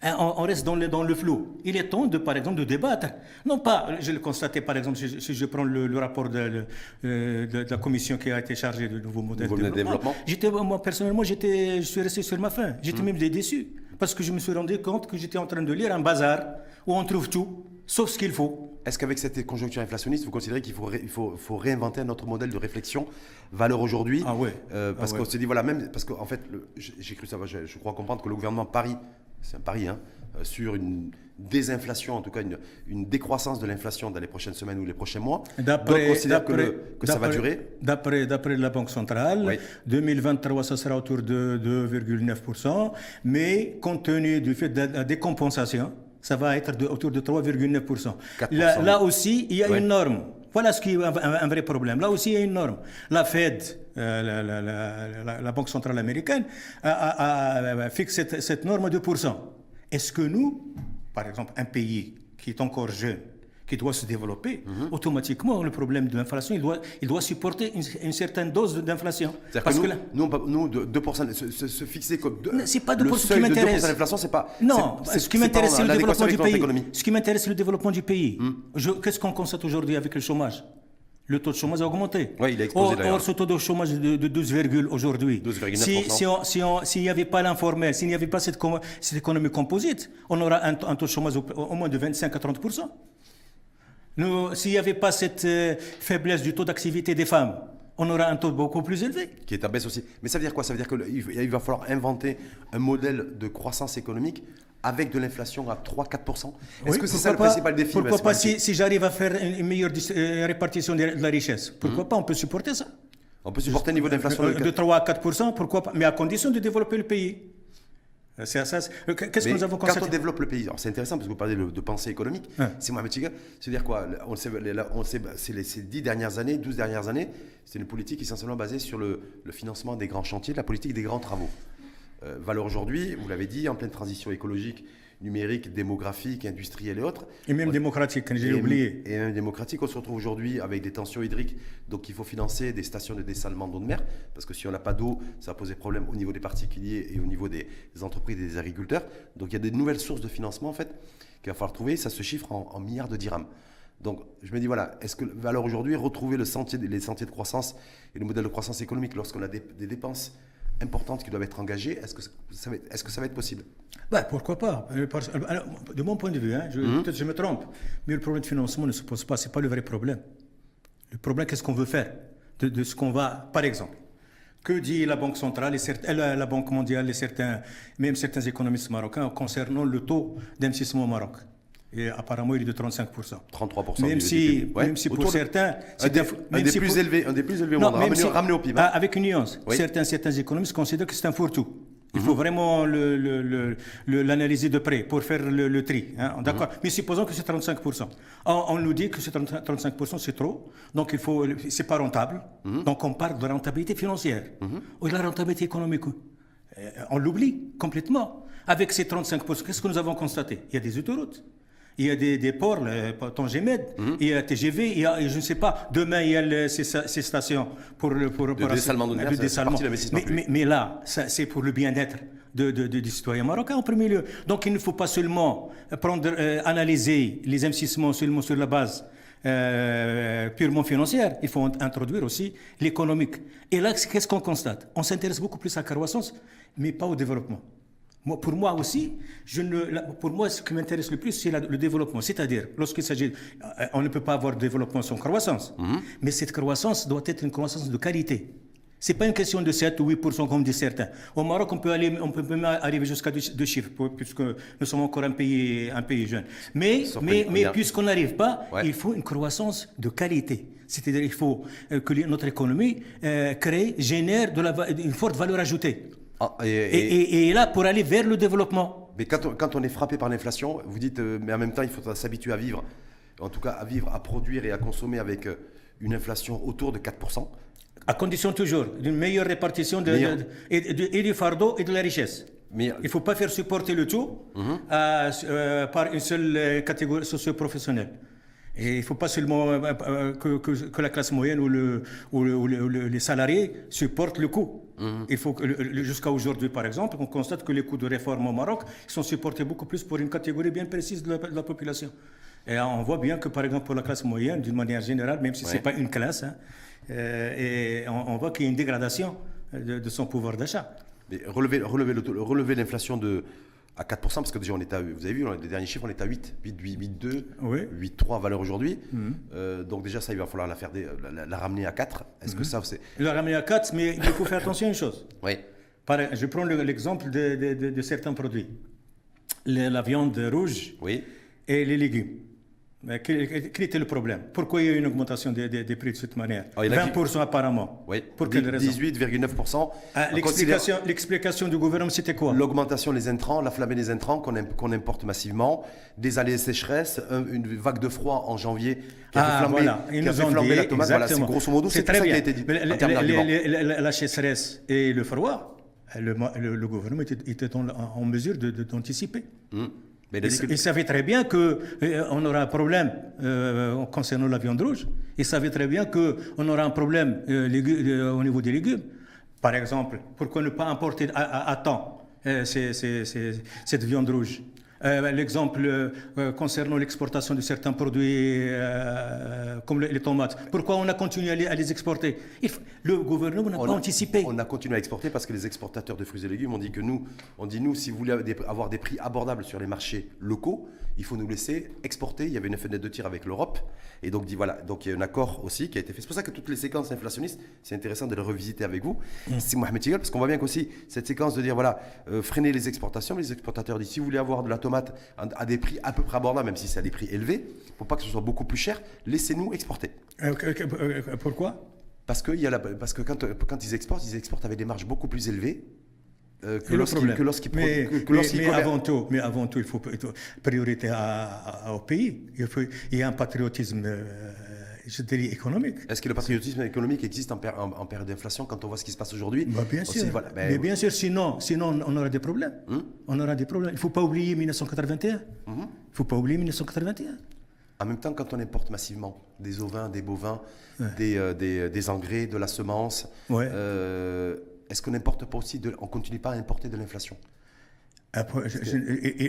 Hein, On, reste dans le, dans le flou. Il est temps, de, par exemple, de débattre. Non pas, je le constatais, par exemple, si, je prends le, le rapport de, euh, de- de la commission qui a été chargée de nouveaux modèles Nouveau de modèle de développement. développement. Moi, personnellement, je suis resté sur ma faim. Mmh. J'étais même déçu. Parce que je me suis rendu compte que j'étais en train de lire un bazar où on trouve tout, sauf ce qu'il faut. Est-ce qu'avec cette conjoncture inflationniste, vous considérez qu'il faut, ré- faut, faut réinventer un autre modèle de réflexion valeur aujourd'hui? Ah ouais. Euh, Parce Ah qu'on ouais. se dit, voilà, même, parce qu'en fait, j'ai cru savoir, je, je crois comprendre que le gouvernement parie, c'est un pari, hein, euh, sur une désinflation, en tout cas une, une décroissance de l'inflation dans les prochaines semaines ou les prochains mois. Donc, on considère que, le- que ça va d'après- durer D'après, d'après la Banque centrale, Oui. 2023, ça sera autour de 2,9%, mais compte tenu du fait de la décompensation, ça va être de- autour de 3,9%. 4%. Là, là aussi, il y a Oui. une norme. Voilà ce qui est un, vrai problème. Là aussi, il y a une norme. La Fed, euh, la, Banque centrale américaine, a, a- a- cette, cette norme de 2%. Est-ce que nous, par exemple, un pays qui est encore jeune, qui doit se développer, Mhm. automatiquement, le problème de l'inflation, il doit, il doit supporter une, une certaine dose d'inflation. Parce que que nous, là- nous, on peut- nous, de- 2%, se, se- se fixer comme. c'est pas le 2% qui seuil de m'intéresse. 2% d'inflation, c'est pas. Non, c'est- ce qui m'intéresse, c'est le développement du pays. Ce qui m'intéresse, c'est le développement du pays. Qu'est-ce qu'on constate aujourd'hui avec le chômage? Le taux de chômage a augmenté. Ouais, il a explosé, Or, ce taux de chômage de, de 12, virgule aujourd'hui. 12,9%. Si, si si s'il n'y avait pas l'informel, s'il n'y avait pas cette, cette économie composite, on aura un, un taux de chômage au, au moins de 25 à 30 Nous, S'il n'y avait pas cette euh, faiblesse du taux d'activité des femmes, on aura un taux beaucoup plus élevé. qui est à baisse aussi. Mais ça veut dire quoi? Ça veut dire qu'il va falloir inventer un modèle de croissance économique avec de l'inflation à 3-4%. Est-ce Oui, que c'est ça le pas- principal défi Pourquoi pas si, si j'arrive à faire une meilleure euh, répartition de la richesse? Pourquoi Hmm. pas? On peut supporter ça. On peut supporter un niveau d'inflation de De 3 à 4 pourquoi pas? Mais à condition de développer le pays. Euh, c'est ça, c'est- euh, Qu'est-ce que nous avons quand on constaté? développe le pays, alors c'est intéressant parce que vous parlez de, de pensée économique, c'est Mohamed Chiga, c'est-à-dire quoi On sait, on sait, bah, c'est les ces 10 dernières années, 12 dernières années, c'est une politique essentiellement basée sur le, le financement des grands chantiers, la politique des grands travaux. Euh, valeur aujourd'hui, vous l'avez dit, en pleine transition écologique, numérique, démographique, industrielle et autres. Et même démocratique, j'ai oublié. Et même démocratique, on se retrouve aujourd'hui avec des tensions hydriques, donc il faut financer des stations de dessalement d'eau de mer, parce que si on n'a pas d'eau, ça va poser problème au niveau des particuliers et au niveau des, entreprises et des agriculteurs. Donc il y a des nouvelles sources de financement en fait qu'il va falloir trouver, ça se chiffre en, en milliards de dirhams. Donc je me dis voilà, est-ce que valeur aujourd'hui, retrouver le sentier, les sentiers de croissance et le modèle de croissance économique lorsqu'on a des, des dépenses importantes qui doivent être engagées, est-ce que ça va être, est-ce que ça va être possible? Bah, pourquoi pas Euh, alors, De mon point de vue, hein, je- Mhm. peut-être je me trompe, mais le problème de financement ne se pose pas, ce n'est pas le vrai problème. Le problème, qu'est-ce qu'on veut faire de, de ce qu'on va, par exemple, que dit la Banque centrale, et certes- la, la Banque mondiale et certains, même certains économistes marocains concernant le taux d'investissement au Maroc? Et apparemment, il est de 35%. 33% Même si. Ouais. même si pour de- certains, Un c'est des, un- un même des si plus pour- élevés, un des plus élevés au monde. même Ramené, si- ramené au PIB. Ah, hein. Avec une nuance. Oui. Certains, certains économistes considèrent que c'est un fourre-tout. Il Mhm. faut vraiment le- le- l'analyser de près pour faire le, le tri. hein. Mhm. D'accord. Mais supposons que c'est 35%. On, on nous dit que c'est 30 35%, c'est trop. Donc, il faut, c'est pas rentable. Mhm. Donc, on parle de rentabilité financière. Ou de la rentabilité économique. Euh, on l'oublie complètement. Avec ces 35%, qu'est-ce que nous avons constaté? Il y a des autoroutes. Il y a des, des ports, le Tangemed, Mhm. il y a TGV, il y a, je ne sais pas, demain il y a le- ces, ces stations pour le pour, pour- dessalement de dessalement. Mais, mais- mais là, c'est pour le bien-être de, de- de- des citoyens marocains en premier lieu. Donc il ne faut pas seulement prendre, euh, analyser les investissements seulement sur la base euh, purement financière, il faut introduire aussi l'économique. Et là, qu'est-ce qu'on constate? On s'intéresse beaucoup plus à la croissance, mais pas au développement. Moi, pour moi aussi, je ne, la- pour moi, ce qui m'intéresse le plus, c'est le développement. C'est-à-dire, lorsqu'il s'agit, euh, on ne peut pas avoir de développement sans croissance, mais cette croissance doit être une croissance de qualité. C'est pas une question de 7 ou 8% comme disent certains. Au Maroc, on peut aller, on peut même arriver jusqu'à deux, chiffres, puisque nous sommes encore un pays, un pays jeune. Mais, Sauf mais, mais puisqu'on n'arrive pas, Ouais. il faut une croissance de qualité. C'est-à-dire, il faut euh, que notre économie euh, crée, génère de la, une forte valeur ajoutée. Ah, et- là, pour aller vers le développement. Mais quand on, quand on est frappé par l'inflation, vous dites, euh, mais en même temps, il faut s'habituer à vivre, en tout cas à vivre, à produire et à consommer avec euh, une inflation autour de 4%. À condition toujours d'une meilleure répartition de, Meilleure. de- et, de- et du fardeau et de la richesse. Mais Il ne faut pas faire supporter le tout euh, euh, par une seule catégorie socio-professionnelle. Et il ne faut pas seulement euh, euh, que, que- que la classe moyenne ou, le, ou, le- ou le- ou le- les salariés supportent le coût. Il faut jusqu'à aujourd'hui, par exemple, on constate que les coûts de réforme au Maroc sont supportés beaucoup plus pour une catégorie bien précise de la, de la population. Et on voit bien que, par exemple, pour la classe moyenne, d'une manière générale, même si ce n'est pas une classe, hein, euh, et on, on voit qu'il y a une dégradation de, de son pouvoir d'achat. Relever l'inflation de à 4%, parce que déjà on est à, vous avez vu, les derniers chiffres, on est à 8, 8, 8, 8 2, Oui. 8, 3 valeur aujourd'hui. Euh, donc déjà ça, il va falloir la, faire des- la, la- la ramener à 4. Est-ce que ça, c'est... Il a ramené à 4, mais il faut faire attention à une chose. Oui. Par- je prends le- l'exemple de, de- de- de certains produits. Le- la viande rouge Oui. et les légumes. Mais quel, quel était le problème? Pourquoi il y a eu une augmentation des, des- des prix de cette manière? Ah, il y en a qui- 20% apparemment. Oui. Pour quelle raison 18,9%. Ah, On L'explication l'explication du gouvernement, c'était quoi? L'augmentation des intrants, la flambée des intrants qu'on im- qu'on importe massivement, des allées de sécheresse, un- une vague de froid en janvier qui a fait Ah, flamber, voilà. Ils nous ont dit, la tomate. Voilà, c'est grosso modo, c'est très ça qui bien. a été dit Mais en les- les- la, sécheresse et le froid, le, ma- le- le gouvernement était, était en, en mesure de- de- d'anticiper. Hum. Mais il que- savait très bien qu'on aura un problème euh, concernant la viande rouge. Il savait très bien qu'on aura un problème euh, euh, au niveau des légumes. Par exemple, pourquoi ne pas importer à, à- à temps euh, ces- ces- ces- cette viande rouge? Euh, L'exemple euh, concernant l'exportation de certains produits euh, comme les, les tomates. Pourquoi on a continué à les, à les exporter faut- Le gouvernement n'a pas a- anticipé. On a continué à exporter parce que les exportateurs de fruits et légumes ont dit que nous, on dit nous, si vous voulez avoir des prix abordables sur les marchés locaux, il faut nous laisser exporter. Il y avait une fenêtre de tir avec l'Europe. Et donc, dit, voilà, donc il y a un accord aussi qui a été fait. C'est pour ça que toutes les séquences inflationnistes, c'est intéressant de les revisiter avec vous. C'est Mohamed Tigal, parce qu'on voit bien qu'aussi, cette séquence de dire, voilà, euh, freiner les exportations, mais les exportateurs disent, si vous voulez avoir de la tomate à, des prix à peu près abordables, même si c'est à des prix élevés, pour pas que ce soit beaucoup plus cher, laissez-nous exporter. Euh, euh, pourquoi? Parce que, il y a la- parce que quand, quand ils exportent, ils exportent avec des marges beaucoup plus élevées euh, que pro- mais, que- mais- avant tout, mais avant tout, il faut il faut priorité à- à- au pays. Il, faut, il y a un patriotisme, euh, je dirais, économique. Est-ce que le patriotisme économique existe en, péri- en- en période d'inflation quand on voit ce qui se passe aujourd'hui? Bah, bien Aussi, sûr. voilà, ben, mais bien sûr, sinon, sinon on aura des problèmes. On aura des problèmes. Il ne faut pas oublier 1981. Il ne faut pas oublier 1981. En même temps, quand on importe massivement des ovins, des bovins, des, euh, des, des engrais, de la semence, Ouais. euh, est-ce qu'on n'importe pas aussi, de, on continue pas à importer de l'inflation?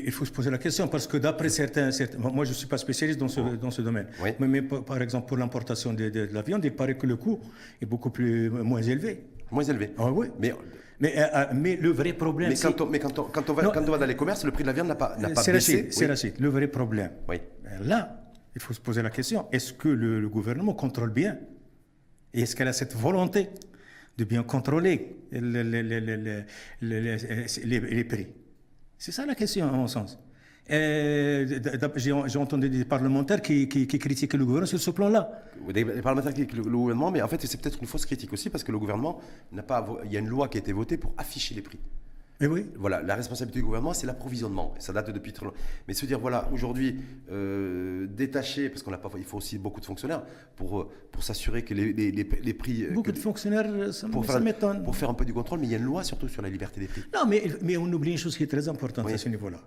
Il faut se poser la question parce que d'après certains, certains- moi je ne suis pas spécialiste dans ce, dans ce domaine, Oui. mais, mais par exemple pour l'importation de, de- de la viande, il paraît que le coût est beaucoup plus, moins élevé. Moins élevé. Ah oui. Mais, Mais, euh, euh, mais le vrai problème, mais, quand, on, mais quand, on, quand, on va, Non, quand on va dans les commerces, le prix de la viande n'a pas, pas C'est baissé. C'est Oui. Rachid. Le vrai problème. Oui. Euh, Là, il faut se poser la question est-ce que le, le gouvernement contrôle bien? Et est-ce qu'elle a cette volonté? De bien contrôler le- le- le- le- le- le- le- les, prix C'est ça la question, à mon sens. J'ai entendu des parlementaires qui, qui, critiquaient le gouvernement sur ce plan-là. Des parlementaires qui critiquent le, gouvernement, mais en fait, c'est peut-être une fausse critique aussi parce que le gouvernement n'a pas. Il y a une loi qui a été votée pour afficher les prix. Et oui. Voilà, la responsabilité du gouvernement, c'est l'approvisionnement. Ça date depuis très longtemps. Mais se dire, voilà, aujourd'hui, euh, détacher, parce qu'on n'a pas, il faut aussi beaucoup de fonctionnaires pour, euh, pour s'assurer que les, les, les, prix. Euh, beaucoup de fonctionnaires, ça, pour m'étonne. Pour faire un peu du contrôle, mais il y a une loi surtout sur la liberté des prix. Non, mais, mais on oublie une chose qui est très importante à ce niveau-là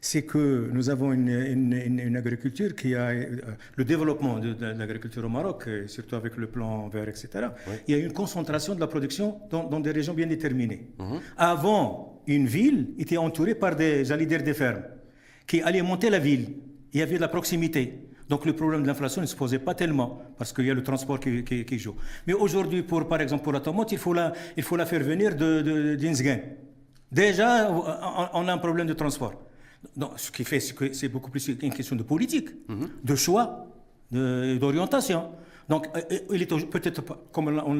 c'est que nous avons une, agriculture qui a euh, le développement de, l'agriculture au Maroc, euh, surtout avec le plan vert, etc. Il y a une concentration de la production dans, des régions bien déterminées. Mhm. Avant, une ville était entourée par des, j'allais dire, des fermes qui alimentaient la ville. Il y avait de la proximité. Donc le problème de l'inflation ne se posait pas tellement parce qu'il y a le transport qui, joue. Mais aujourd'hui, pour, par exemple, pour la tomate, il faut la, il faut la faire venir d'Inzgen. De, Déjà, on a un problème de transport. Donc, ce qui fait que c'est beaucoup plus une question de politique, de choix, d'orientation. Donc, euh, euh, il est peut-être comme on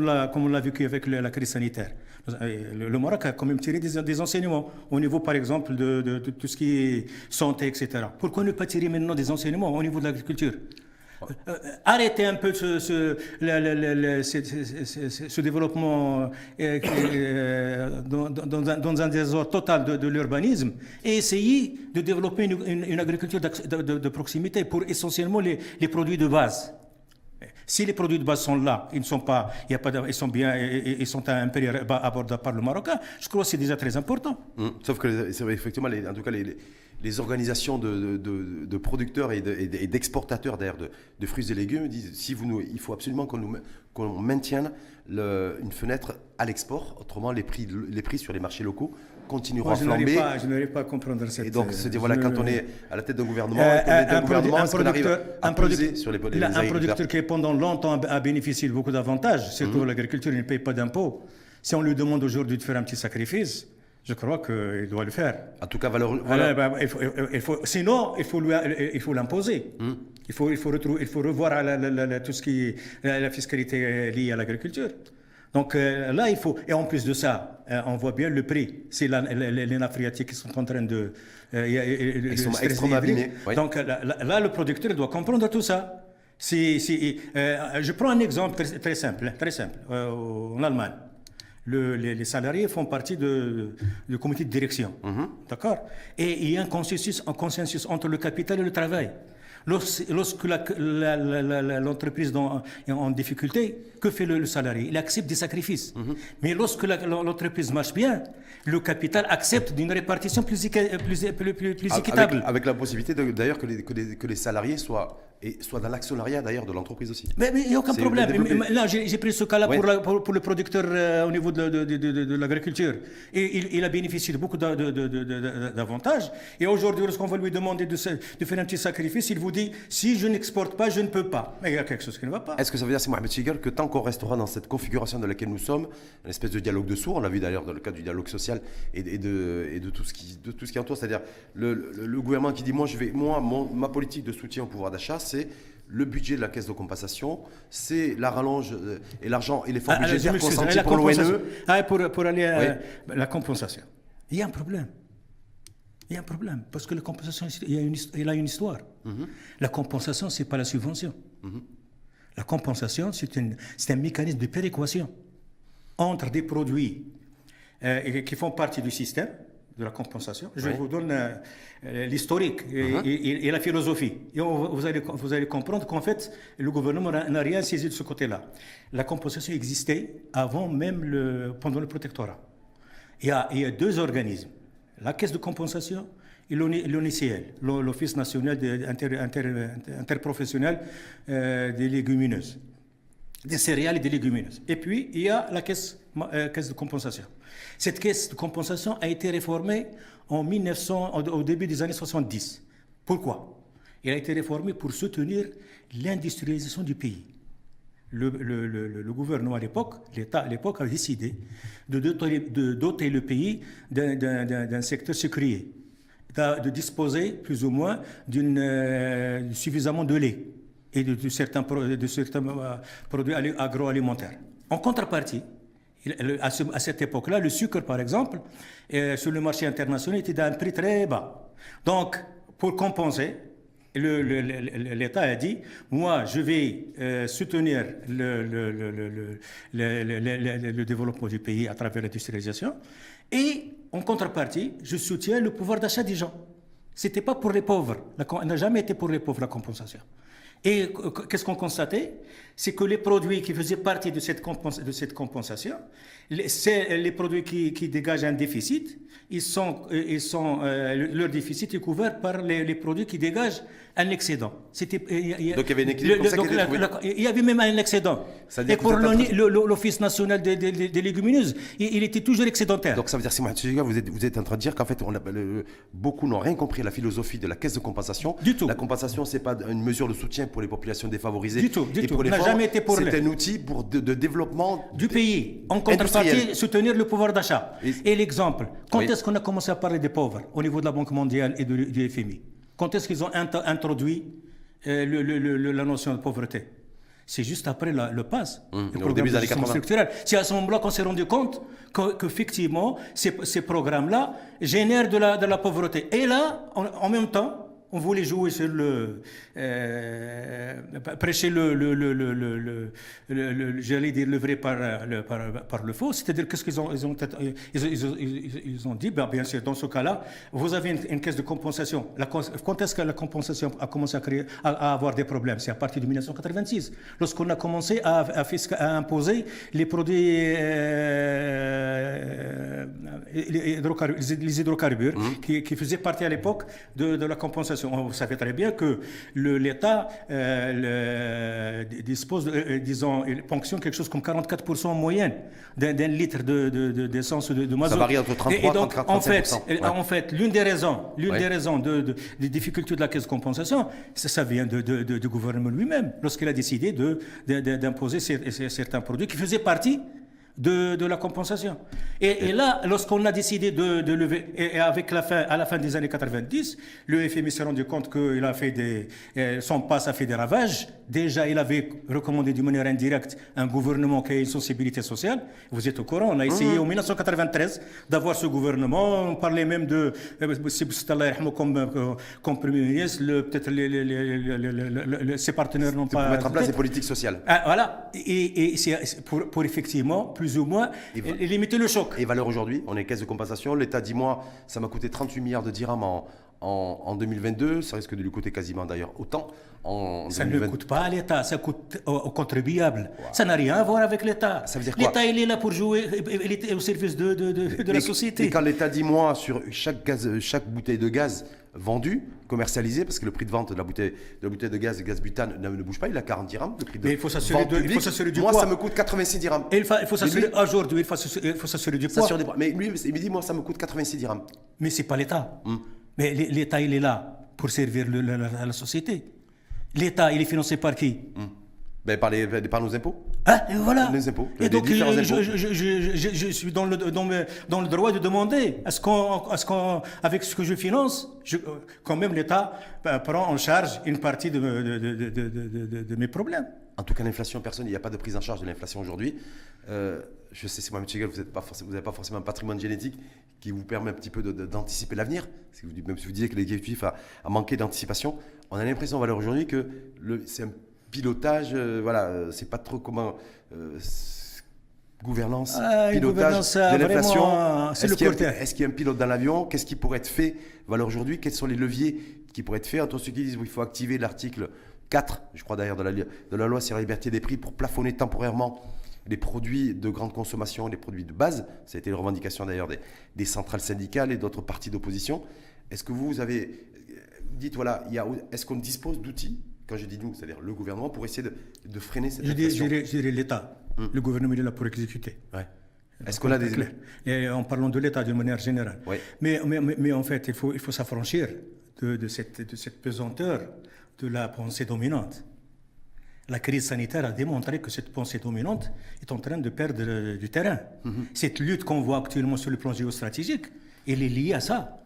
l'a comme l'a vécu avec la crise sanitaire. Euh, le, Maroc a quand même tiré des, enseignements au niveau, par exemple, de, tout ce qui est santé, etc. Pourquoi ne pas tirer maintenant des enseignements au niveau de l'agriculture? Arrêter un peu ce, ce, développement euh, euh, dans, un, désordre total de, l'urbanisme et essayer de développer une, agriculture de, proximité pour essentiellement les, produits de base. Si les produits de base sont là, ils ne sont pas, il y a pas, ils sont bien, ils sont à un prix abordable par le Marocain, je crois que c'est déjà très important. Mmh. Sauf que, effectivement, en tout cas, les les organisations de, producteurs et d'exportateurs d'ailleurs de, fruits et légumes disent si vous nous, il faut absolument qu'on maintienne une fenêtre à l'export, autrement les prix, les prix sur les marchés locaux continueront à flamber. Pas, je n'arrive pas à comprendre cette. Et donc, se dire voilà, quand on est à la tête d'un gouvernement, euh, un, producteur, un, sur les, les un producteur qui pendant longtemps a bénéficié de beaucoup d'avantages, surtout mmh. l'agriculture, il ne paye pas d'impôts. Si on lui demande aujourd'hui de faire un petit sacrifice, je crois qu'il doit le faire. En tout cas, valeur. Bah, il faut, sinon, il faut, il faut l'imposer. Hmm. Il, faut, il, faut retrouver, il faut revoir tout ce qui est la fiscalité liée à l'agriculture. Donc euh, là, il faut. Et en plus de ça, euh, on voit bien le prix. C'est les nappes phréatiques qui sont en train de. Euh, Ils sont extrêmement abîmés. Donc là, le producteur doit comprendre tout ça. je prends un exemple très, très simple. Très simple. en Allemagne les, salariés font partie du comité de direction. Mhm. D'accord? Et il y a un consensus, un consensus entre le capital et le travail. Lorsque l'entreprise est en difficulté, que fait le, salarié? Il accepte des sacrifices. Mhm. Mais lorsque l'entreprise marche bien, le capital accepte d'une répartition plus, équitable. Avec, la possibilité d'ailleurs que, que les salariés soient et soit dans l'actionnariat d'ailleurs de l'entreprise aussi. Mais il n'y a aucun problème. là, j'ai pris ce cas-là pour, pour, le producteur euh, au niveau de, de, l'agriculture. Et il, a bénéficié de beaucoup d'avantages. Et aujourd'hui, lorsqu'on va lui demander de, faire un petit sacrifice, il vous dit si je n'exporte pas, je ne peux pas. Mais il y a quelque chose qui ne va pas. Est-ce que ça veut dire, c'est Mohamed Chigal, que tant qu'on restera dans cette configuration dans laquelle nous sommes, une espèce de dialogue de sourds, on l'a vu d'ailleurs dans le cadre du dialogue social et, de, et de, tout ce qui, de tout ce qui entoure, c'est-à-dire le, gouvernement qui dit moi, je vais, moi ma politique de soutien au pouvoir d'achat, c'est le budget de la caisse de compensation, c'est la rallonge euh, et l'argent et l'effort ah, budgétaire consenti pour l'ONE. Ah, pour, pour, aller à la compensation. Il y a un problème. Il y a un problème. Parce que la compensation, il, y a une, il a une histoire. Mhm. La compensation, ce n'est pas la subvention. Mhm. La compensation, c'est un mécanisme de péréquation entre des produits euh, qui font partie du système de la compensation. Je vous donne euh, l'historique uh-huh. et, la philosophie. Et vous, allez, vous allez comprendre qu'en fait, le gouvernement n'a rien saisi de ce côté-là. La compensation existait avant même le, pendant le protectorat. Il y, a, il y a deux organismes, la caisse de compensation et l'ONICL, l'Office national interprofessionnel euh, des légumineuses, des céréales et des légumineuses. Et puis, il y a la caisse, euh, de compensation. Cette caisse de compensation a été réformée en 1900, au début des années 70. Pourquoi? Elle a été réformée pour soutenir l'industrialisation du pays. Le, gouvernement à l'époque, l'État à l'époque a décidé de doter, le pays d'un secteur sucrier, de, disposer plus ou moins d'une euh, suffisamment de lait et de, certains, euh, produits agroalimentaires. En contrepartie, À, cette époque-là, le sucre, par exemple, euh, sur le marché international était d'un prix très bas. Donc, pour compenser, l'État a dit, moi, je vais euh, soutenir le, développement du pays à travers l'industrialisation, et en contrepartie, je soutiens le pouvoir d'achat des gens. Ce n'était pas pour les pauvres, ça n'a jamais été pour les pauvres la compensation. Et qu'est-ce qu'on constatait? C'est que les produits qui faisaient partie de cette, compensation, c'est les produits qui, qui, dégagent un déficit, ils sont, ils sont, euh, leur déficit est couvert par les, les produits qui dégagent un excédent. C'était, donc il y avait un équilibre. il y avait même un excédent. Et pour l'Office national des, légumineuses, il, était toujours excédentaire. Donc ça veut dire, si vous êtes, vous êtes en train de dire qu'en fait, on a, beaucoup n'ont rien compris à la philosophie de la caisse de compensation. Du tout. La compensation, c'est pas une mesure de soutien pour les populations défavorisées. Du tout. Du tout. n'a jamais été pour C'est un outil pour de, développement du pays. En contrepartie, soutenir le pouvoir d'achat. Et, l'exemple. Quand est-ce qu'on a commencé à parler des pauvres au niveau de la Banque mondiale et du FMI quand est-ce qu'ils ont introduit euh, la notion de pauvreté? C'est juste après le PAS, mmh, le programme de structurelle. C'est à ce moment-là qu'on s'est rendu compte qu'effectivement, ces, ces programmes-là génèrent de la, de la pauvreté. Et là, en même temps, on voulait jouer sur le euh, prêcher le, le, le, le j'allais dire le vrai par le, par, par le faux. C'est-à-dire qu'est-ce qu'ils ont ils ont ils, ils, ont dit ben, bien sûr dans ce cas-là vous avez une, caisse de compensation. La, quand est-ce que la compensation a commencé à créer à, avoir des problèmes? C'est à partir de 1986 lorsqu'on a commencé à, à, imposer les produits euh, les, hydrocarbures, mmh. qui, qui, faisaient partie à l'époque de, de la compensation vous savez très bien que l'État euh, dispose, euh, disons, il ponctionne quelque chose comme 44% en moyenne d'un litre d'essence de, de, de, Ça varie entre 33 et, donc, en fait, en fait, l'une des raisons, l'une des raisons de, des difficultés de la caisse de compensation, ça, vient du gouvernement lui-même, lorsqu'il a décidé d'imposer certains produits qui faisaient partie de, la compensation. Et, là, lorsqu'on a décidé de, lever, et, avec la fin, à la fin des années 90, le FMI s'est rendu compte qu'il a fait des, son passe a fait des ravages. Déjà, il avait recommandé d'une manière indirecte un gouvernement qui a une sensibilité sociale. Vous êtes au courant, on a essayé mmh. en 1993 d'avoir ce gouvernement. On parlait même de, euh, comme, euh, comme Premier ministre, peut-être ses partenaires n'ont pas. Pour mettre en place des politiques sociales. Ah, voilà. Et, c'est pour, pour effectivement plus ou moins, et, limiter le choc. Et valeur aujourd'hui, on est caisse de compensation. L'État dit, moi, ça m'a coûté 38 milliards de dirhams en, en, 2022, ça risque de lui coûter quasiment d'ailleurs autant. En ça ne coûte pas à l'État, ça coûte aux, contribuables. Ça n'a rien à voir avec l'État. L'État, il est là pour jouer, il est au service de, de, de, la société. Et quand l'État dit, moi, sur chaque, gaz, chaque bouteille de gaz vendue, commercialisée, parce que le prix de vente de la bouteille de, la bouteille de gaz, gaz butane, ne, bouge pas, il a 40 dirhams. Le prix de Mais il faut s'assurer du Moi, ça me coûte 86 dirhams. Et il faut, s'assurer aujourd'hui, il faut s'assurer du poids. Mais lui, il me dit, moi, ça me coûte 86 dirhams. Mais c'est pas l'État. Hmm. Mais l'État, il est là pour servir la, société. L'État, il est financé par qui? Hmm. Ben, par, les, par nos impôts. Ah, et voilà. Les impôts. Et donc, je, je, je, suis dans le, dans, dans le droit de demander est-ce qu'on, avec ce que je finance, quand même l'État ben, prend en charge une partie de, de, de mes problèmes. En tout cas, l'inflation, personne, il n'y a pas de prise en charge de l'inflation aujourd'hui. Euh, je sais, c'est moi, Chegel, vous n'avez pas, forcément un patrimoine génétique qui vous permet un petit peu d'anticiper l'avenir. Même si vous disiez que l'exécutif a, a manqué d'anticipation, on a l'impression, valeur aujourd'hui, que c'est un pilotage, euh, voilà, euh, c'est pas trop comment. gouvernance, ah, pilotage de l'inflation. Est-ce qu'il y, est qu'il y, a un pilote dans l'avion? Qu'est-ce qui pourrait être fait Valeur aujourd'hui? Quels sont les leviers qui pourraient être faits? Entre ceux qui disent qu'il faut activer l'article 4, je crois d'ailleurs, de la, de la loi sur la liberté des prix pour plafonner temporairement les produits de grande consommation, les produits de base. Ça a été une revendication d'ailleurs des, centrales syndicales et d'autres partis d'opposition. Est-ce que vous avez. Dites, voilà, est-ce qu'on dispose d'outils, quand je dis nous, c'est-à-dire le gouvernement, pour essayer de, freiner cette inflation Je dirais l'État. Hmm. Le gouvernement est là pour exécuter. Ouais. Est-ce qu'on a des. Et en parlant de l'État d'une manière générale. Mais, mais, mais, en fait, il faut, il faut s'affranchir de, de, cette, de cette pesanteur de la pensée dominante. La crise sanitaire a démontré que cette pensée dominante est en train de perdre du terrain. Mhm. Cette lutte qu'on voit actuellement sur le plan géostratégique, elle est liée à ça.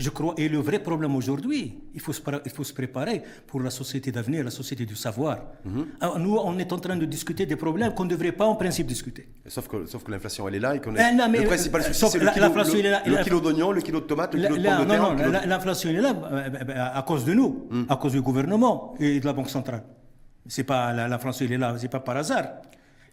Je crois, et le vrai problème aujourd'hui, il faut, se, il faut se préparer pour la société d'avenir, la société du savoir. Mhm. Alors, Nous, on est en train de discuter des problèmes qu'on ne devrait pas en principe discuter. Sauf que, sauf que l'inflation, elle est là et qu'on Eh, est... non, mais, le principal euh, souci, c'est le la- kilo, le- le la- kilo d'oignon, le kilo de tomate, le La- kilo de la- pommes de non, terre. non, la- l'inflation elle est là euh, euh, à cause de nous, Hmm. à cause du gouvernement et de la Banque centrale. C'est pas la- l'inflation elle est là, c'est pas par hasard.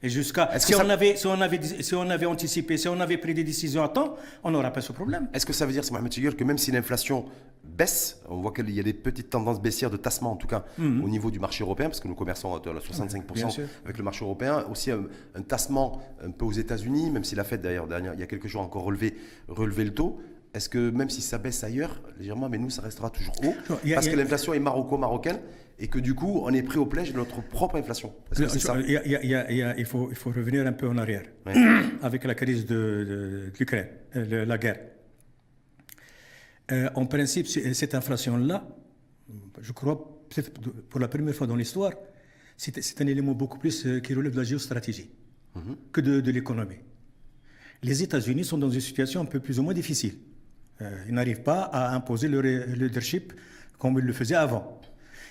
Et jusqu'à si on avait si on avait si on avait anticipé, si on avait pris des décisions à temps, on n'aurait pas ce problème. Est-ce que ça veut dire, c'est Mohamed Chiguel, que même si l'inflation baisse, on voit qu'il y a des petites tendances baissières de tassement, en tout cas au niveau du marché européen, parce que nous commerçons à 65% Bien sûr. avec le marché européen, aussi un, un tassement un peu aux États-Unis, même si la Fed, d'ailleurs, dernière- il y a quelques jours encore relevé, relevé le taux. Est-ce que même si ça baisse ailleurs, légèrement, mais nous, ça restera toujours haut, Non, a- parce que l'inflation est maroco-marocaine, et que du coup, on est pris au piège de notre propre inflation que Il faut, revenir un peu en arrière Ouais. avec la crise de, de- de l'Ukraine, euh, la guerre. Euh, en principe, cette inflation-là, je crois, peut-être pour la première fois dans l'histoire, c'est un élément beaucoup plus euh, qui relève de la géostratégie que de, de l'économie. Les États-Unis sont dans une situation un peu plus ou moins difficile. Euh, ils n'arrivent pas à imposer leur le leadership comme ils le faisaient avant.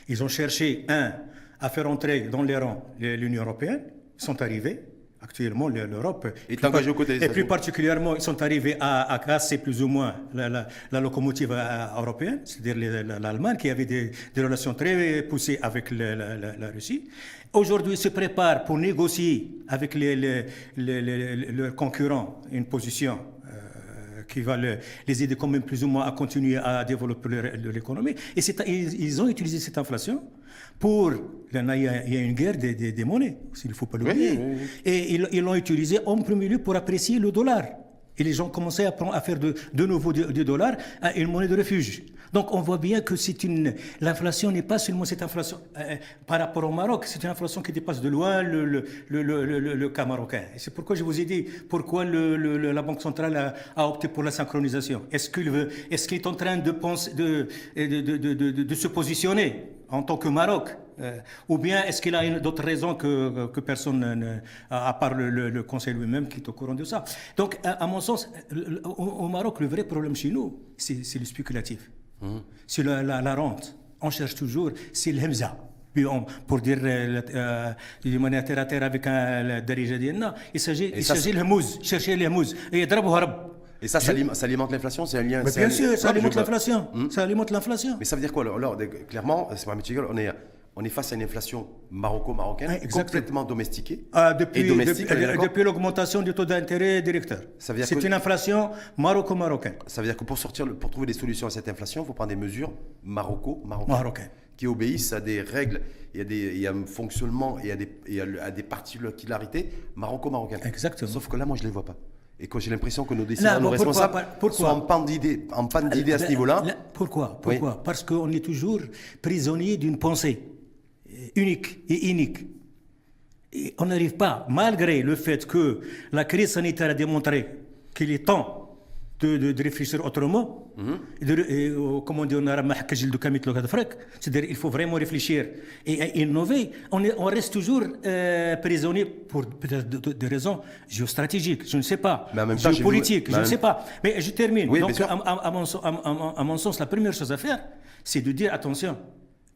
Ils ont cherché, un, à faire entrer dans les rangs l'Union européenne. Ils sont arrivés. Actuellement, l'Europe. Et plus particulièrement, ils sont arrivés à, à casser plus ou moins la, la- la locomotive euh, européenne, c'est-à-dire l'Allemagne, qui avait des, des relations très poussées avec la, Russie. Aujourd'hui, ils se préparent pour négocier avec les, leurs concurrents une position qui va le- les aider quand même plus ou moins à continuer à développer leur, leur économie. Et ils, ils ont utilisé cette inflation pour... Il y, a, une guerre des, des- des monnaies, s'il ne faut pas l'oublier. oui, oui. Et ils ils l'ont utilisé en premier lieu pour apprécier le dollar. Et les gens commençaient à, prendre- à faire de, de nouveau du du dollar à une monnaie de refuge. Donc on voit bien que c'est une l'inflation n'est pas seulement cette inflation euh, par rapport au Maroc, c'est une inflation qui dépasse de loin le, le, le, le, le- cas marocain. C'est pourquoi je vous ai dit pourquoi la Banque centrale a, a opté pour la synchronisation. Est-ce qu'il est-ce qu'il est en train de penser de, de, de- de se positionner en tant que Maroc? Euh, ou bien est-ce qu'il a d'autres raisons que, euh, que personne, ne, à part le, Conseil lui-même, qui est au courant de ça? Donc, à, mon sens, au, Maroc, le vrai problème chez nous, c'est le spéculatif. Hum. C'est la, rente. On cherche toujours, c'est l'Hemza. Pour dire euh, euh, d'une manière terre à terre avec un Darija il s'agit de l'Hemouz, chercher l'Hemouz. Et et ça, ça, alimente l'inflation C'est un lien. Mais bien sûr, ça alimente l'inflation. Hum. Ça alimente l'inflation. Mais ça veut dire quoi alors, Clairement, c'est pas on est on est face à une inflation maroco-marocaine Ouais, complètement domestiquée. Ah, depuis, et domestique, depuis, depuis l'augmentation du taux d'intérêt directeur. C'est que- une inflation maroco-marocaine. Ça veut dire que pour, sortir, pour trouver des solutions à cette inflation, il faut prendre des mesures maroco-marocaines. Marocaines. Qui obéissent à des règles, et à, des, et à un fonctionnement et à des, et à, le- à des particularités maroco-marocaines. Exactement. Sauf que là, moi, je ne les vois pas. Et quand j'ai l'impression que nos décideurs, nos pourquoi responsables pourquoi sont en panne d'idées à ce Là- niveau-là. là, Pourquoi? Parce qu'on est toujours prisonnier d'une pensée euh, unique et unique. On n'arrive pas, malgré le fait que la crise sanitaire a démontré qu'il est temps de, de, réfléchir autrement. Mm -hmm. de, et, euh, comme on c'est-à-dire il faut vraiment réfléchir et, innover. On, reste toujours euh, prisonnier pour des raisons géostratégiques, je ne sais pas, géopolitiques, je ne sais pas. Mais je termine. Donc, à, mon, sens, la première chose à faire, c'est de dire attention,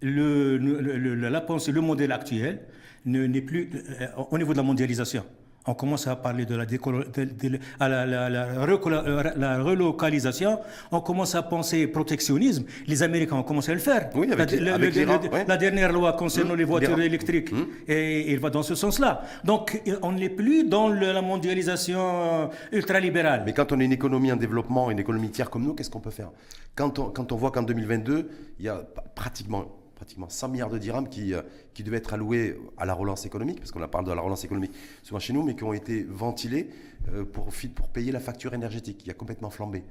le, la pensée, le modèle actuel ne- n'est plus euh, au niveau de la mondialisation. On commence à parler de la, décolo- de- de- à la, relocalisation, on commence à penser protectionnisme. Les Américains ont commencé à le faire. Oui, avec la, avec le- ouais. dernière loi concernant les voitures l'Iran. électriques, et il va dans ce sens-là. Donc euh, on n'est plus dans le- la mondialisation euh, ultralibérale. Mais quand on est une économie en développement, une économie tiers comme nous, qu'est-ce qu'on peut faire? Quand on, quand on voit qu'en 2022, il y a pratiquement, pratiquement 100 milliards de dirhams qui, euh, qui devaient être alloués à la relance économique, parce qu'on parle de la relance économique souvent chez nous, mais qui ont été ventilés euh, pour, pour payer la facture énergétique, qui a complètement flambé.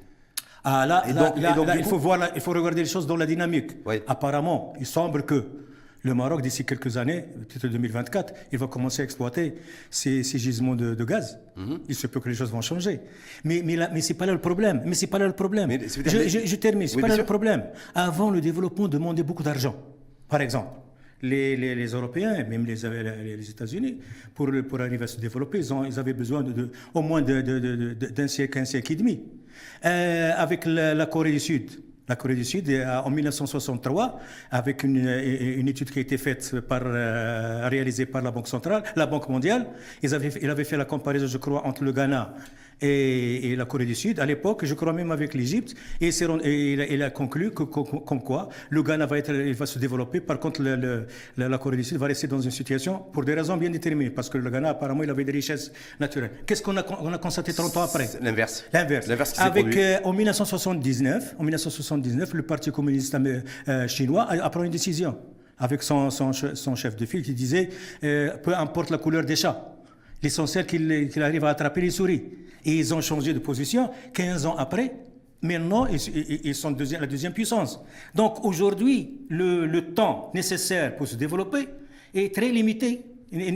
Ah, là, Et là- donc- là- et donc, là, du il, coup- faut voir il faut regarder les choses dans la dynamique. Oui. Apparemment, il semble que le Maroc, d'ici quelques années, peut-être 2024, il va commencer à exploiter ces, ces gisements de, de gaz. Mhm. Il se peut que les choses vont changer. Mais, mais, là- mais ce n'est pas là le problème. Mais c'est pas là le problème. Mais je, dire- je- je termine. C'est Oui, pas là le problème. Avant, le développement demandait beaucoup d'argent. Par exemple, les, les- les Européens, même les, les États-Unis, pour, arriver à se développer, ils, avaient besoin de, au moins d'un siècle, un siècle et demi. Euh, avec la, Corée du Sud, La Corée du Sud, en 1963, avec une, une étude qui a été faite par, réalisée par la Banque centrale, la Banque mondiale, ils avaient, ils avaient fait la comparaison, je crois, entre le Ghana et, la Corée du Sud. À l'époque, je crois même avec l'Égypte, et, il, a, conclu que, comme quoi le Ghana va, être, il va se développer. Par contre, la Corée du Sud va rester dans une situation pour des raisons bien déterminées, parce que le Ghana, apparemment, il avait des richesses naturelles. Qu'est-ce qu'on a, on a constaté 30 ans après? L'inverse. L'inverse. Avec, euh, en 1979, en 1979, le Parti communiste euh, chinois a, pris une décision avec son, son, chef de file qui disait euh, peu importe la couleur des chats, l'essentiel qu'il arrive à attraper les souris. Et ils ont changé de position 15 ans après. Maintenant, ils sont la deuxième puissance. Donc aujourd'hui, le, temps nécessaire pour se développer est très limité. Il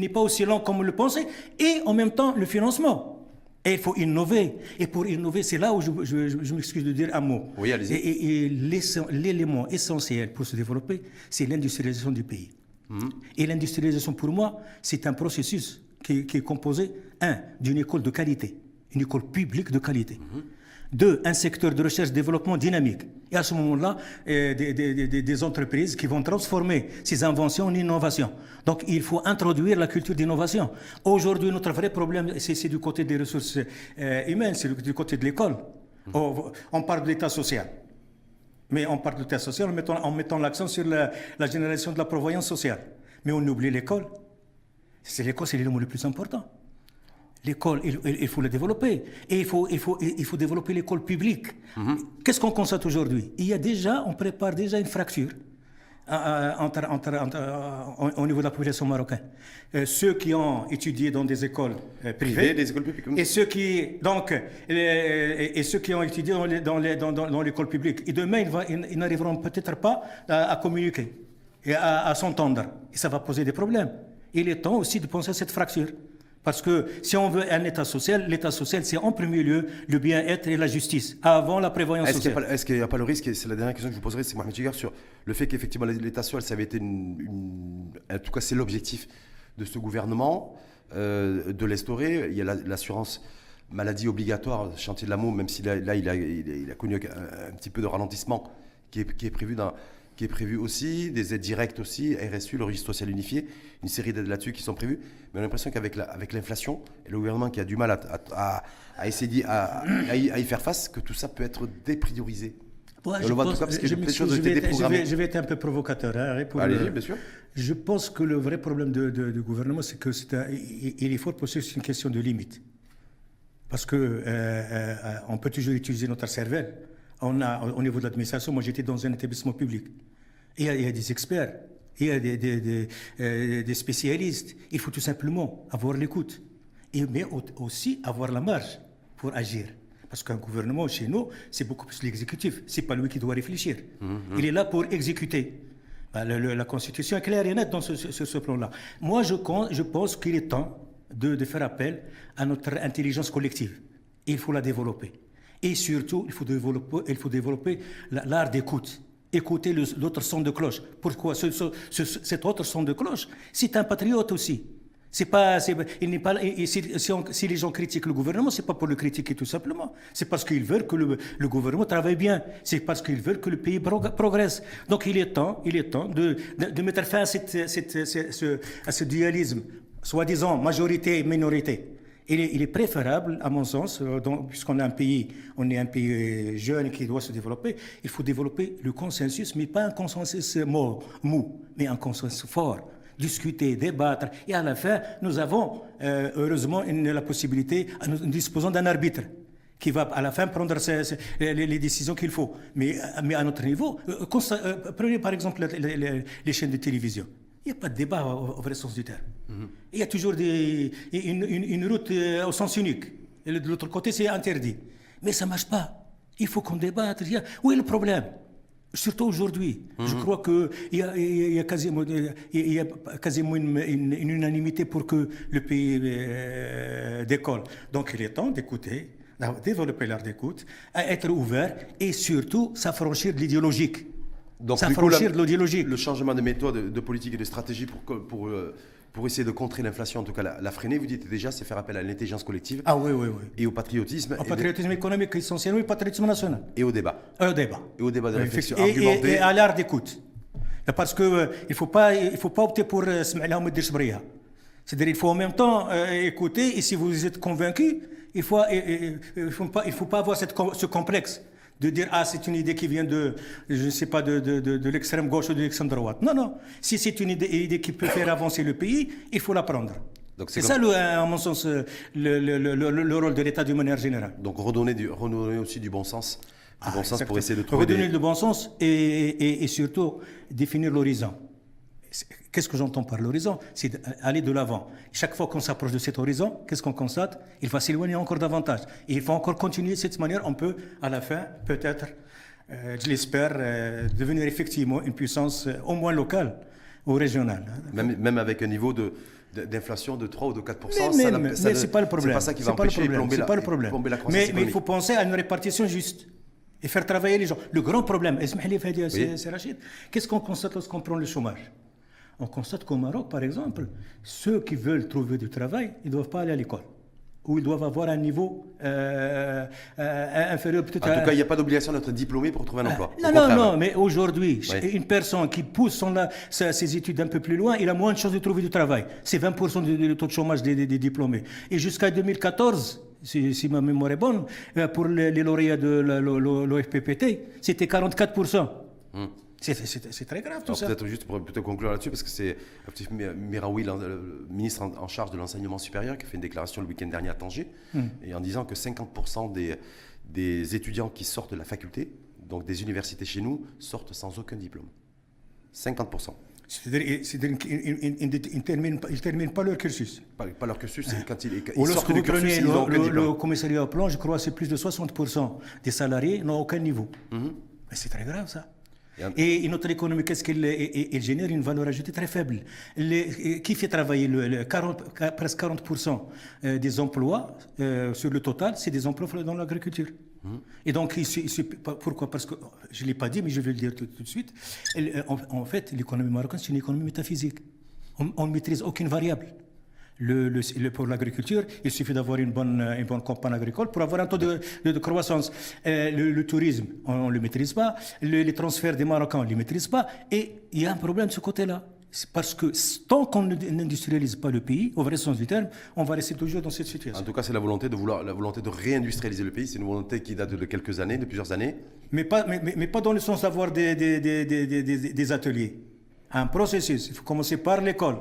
n'est pas aussi long comme on le pensait. Et en même temps, le financement. Et il faut innover. Et pour innover, c'est là où je, m'excuse de dire un mot. Oui, allez-y. Et, l'élément essentiel pour se développer, c'est l'industrialisation du pays. Hum. Et l'industrialisation, pour moi, c'est un processus qui, est composé, un, d'une école de qualité, une école publique de qualité. Deux, un secteur de recherche-développement dynamique. Et à ce moment-là, euh, des, entreprises qui vont transformer ces inventions en innovation. Donc, il faut introduire la culture d'innovation. Aujourd'hui, notre vrai problème, c'est du côté des ressources euh, humaines, c'est du côté de l'école. On, parle de l'État social. Mais on parle de l'État social en mettant, en mettant l'accent sur la, la génération de la prévoyance sociale. Mais on oublie l'école. C'est l'école, c'est l'élément le plus important. L'école, il, faut la développer. Et il faut, il faut, il faut développer l'école publique. Mhm. Qu'est-ce qu'on constate aujourd'hui? Il y a déjà, on prépare déjà une fracture euh, euh, entre, entre, au niveau de la population marocaine. Euh, ceux qui ont étudié dans des écoles privées, des écoles publiques. et ceux qui donc et, ceux qui ont étudié dans, dans, dans, l'école publique. Et demain, ils, n'arriveront peut-être pas à, communiquer et à, à s'entendre. Et ça va poser des problèmes il est temps aussi de penser à cette fracture. Parce que si on veut un État social, l'État social, c'est en premier lieu le bien-être et la justice, avant la prévoyance sociale. Est-ce qu'il n'y a, pas le risque, et c'est la dernière question que je vous poserai, c'est Mohamed Chigar, sur le fait qu'effectivement l'État social, ça avait été une, En tout cas, c'est l'objectif de ce gouvernement, euh, de l'instaurer. Il y a l'assurance maladie obligatoire, chantier de l'amour, même si là, il, a, il, a, connu un, petit peu de ralentissement qui est, qui est prévu dans qui est prévu aussi, des aides directes aussi, RSU, le registre social unifié, une série d'aides là-dessus qui sont prévues. Mais on a l'impression qu'avec l'inflation et le gouvernement qui a du mal à, essayer à, y, faire face, que tout ça peut être dépriorisé. je, vais, être un peu provocateur. Hein, Allez, bien sûr. Je pense que le vrai problème du gouvernement, c'est que c'est il est fort pour c'est une question de limite. Parce qu'on euh, euh, on peut toujours utiliser notre cervelle on a, au niveau de l'administration, moi j'étais dans un établissement public. il, y a, des experts, il y a des, euh, spécialistes. Il faut tout simplement avoir l'écoute. Mais aussi avoir la marge pour agir. Parce qu'un gouvernement chez nous, c'est beaucoup plus l'exécutif. C'est pas lui qui doit réfléchir. Mhm. Il est là pour exécuter. Bah, la Constitution est claire et nette dans ce, ce, plan-là. Moi, je, je pense qu'il est temps de, de faire appel à notre intelligence collective. il faut la développer. Et surtout, il faut développer, l'art d'écoute. Écouter l'autre son de cloche. Pourquoi cet autre son de cloche? C'est un patriote aussi. C'est pas, il n'est pas, si, les gens critiquent le gouvernement, c'est pas pour le critiquer tout simplement. C'est parce qu'ils veulent que le, gouvernement travaille bien. C'est parce qu'ils veulent que le pays progresse. Donc il est temps, il est temps de, mettre fin à, ce, à ce dualisme, soi-disant majorité-minorité. Il est, préférable, à mon sens, euh, puisqu'on est un pays, on est un pays euh, jeune qui doit se développer, il faut développer le consensus, mais pas un consensus mou, mou mais un consensus fort. Discuter, débattre, et à la fin, nous avons euh, heureusement la possibilité, nous disposons d'un arbitre qui va à la fin prendre les, décisions qu'il faut. Mais à notre niveau, prenez par exemple les chaînes de télévision. Il n'y a pas de débat au, vrai sens du terme. Mhm. Il y a toujours des, une, route euh, au sens unique. Et de l'autre côté, c'est interdit. Mais ça ne marche pas. Il faut qu'on débatte. Où est le problème? Surtout aujourd'hui. Je mhm. crois qu'il y, y, a quasiment, il y a quasiment une, unanimité pour que le pays euh, décolle. Donc il est temps d'écouter, développer l'art d'écoute, être ouvert et surtout s'affranchir de l'idéologique. Donc, S'affranchir de l'odiologie. Le changement de méthode, de politique et de stratégie pour, pour, euh, pour essayer de contrer l'inflation, en tout cas la, freiner, vous dites déjà, c'est faire appel à l'intelligence collective. Ah oui, oui, oui. Et au patriotisme. Au patriotisme économique essentiellement, et au patriotisme national. Et au débat. Et au débat. Et au débat de oui, réflexion. Et, et, à l'art d'écoute. Parce qu'il euh, ne faut, pas, faut pas opter pour euh, c'est-à-dire il faut en même temps euh, écouter et si vous êtes convaincu, il ne faut, pas, faut pas avoir cette, ce complexe de dire ah c'est une idée qui vient de je ne sais pas de, de, de, de l'extrême gauche ou de l'extrême droite. Non non, si c'est une idée, idée qui peut faire avancer le pays, il faut la prendre. Donc, c'est comme- ça, le, à mon sens, euh, le, le- le- le- le rôle de l'État d'une manière générale. Donc redonner, du, redonner aussi du bon sens, du bon sens pour essayer de trouver Redonner des... le bon sens et, et- et surtout définir l'horizon. Qu'est-ce que j'entends par l'horizon? C'est euh, aller de l'avant. Chaque fois qu'on s'approche de cet horizon, qu'est-ce qu'on constate? Il va s'éloigner encore davantage. Et il va encore continuer de cette manière. On peut, à la fin, peut-être, euh, je l'espère, euh, devenir effectivement une puissance au moins locale ou régionale. Hein, même, avec un niveau de d'inflation de 3 ou de 4 Mais, mais, mais c'est pas le problème. C'est pas ça qui va empêcher la, pas le mais, il faut penser à une répartition juste et faire travailler les gens. Le grand problème, oui. Rachid, qu'est-ce qu'on constate lorsqu'on prend le chômage? On constate qu'au Maroc, par exemple, ceux qui veulent trouver du travail, ils ne doivent pas aller à l'école. Ou ils doivent avoir un niveau euh, euh, inférieur peut-être En à- tout cas, il n'y a pas d'obligation d'être diplômé pour trouver un emploi. Au non, non, non, mais aujourd'hui, une personne qui pousse son, sa- ses études un peu plus loin, il a moins de chances de trouver du travail. C'est 20% du taux de chômage des, des- des diplômés. Et jusqu'à 2014, si, si ma mémoire est bonne, euh, pour les, les lauréats de l'OFPPT, c'était 44%. C'est- C'est très grave tout Alors, ça. Peut-être juste pour plutôt conclure là-dessus, parce que c'est Miraoui, le ministre en, en charge de l'enseignement supérieur, qui a fait une déclaration le week-end dernier à Tanger, Hmm. et en disant que 50% des, des étudiants qui sortent de la faculté, donc des universités chez nous, sortent sans aucun diplôme. 50%. C'est-à-dire qu'ils ils- ils- ils ne terminent pas- leur cursus. Pas, pas leur cursus, c'est quand ils, ils sortent du cursus, ils le, aucun le- le commissariat au plan, je crois que c'est plus de 60% des salariés n'ont aucun niveau. Mais c'est très grave ça. Et notre économie, qu'est-ce qu'elle elle génère une valeur ajoutée très faible. Les- qui fait travailler le, le 40, ca- presque 40% euh, des emplois euh, sur le total, c'est des emplois dans l'agriculture. Et donc, il il pourquoi? Parce que, je ne l'ai pas dit, mais je vais le dire tout, tout de suite. Euh, en, en fait, l'économie marocaine, c'est une économie métaphysique. On on ne maîtrise aucune variable. Le, pour l'agriculture, il suffit d'avoir une bonne, euh, une bonne campagne agricole pour avoir un taux de, de- croissance. Euh, le, le tourisme, on ne le maîtrise pas. Le- les transferts des Marocains, on ne les maîtrise pas. Et il y a un problème de ce côté-là. Parce que tant qu'on n'industrialise pas le pays, au vrai sens du terme, on va rester toujours dans cette En situation. tout cas, c'est la volonté de vouloir, la volonté de réindustrialiser le pays. C'est une volonté qui date de quelques années, de plusieurs années. Mais pas, mais, mais- mais pas dans le sens d'avoir des, des, des- des- des ateliers. Un processus. Il faut commencer par l'école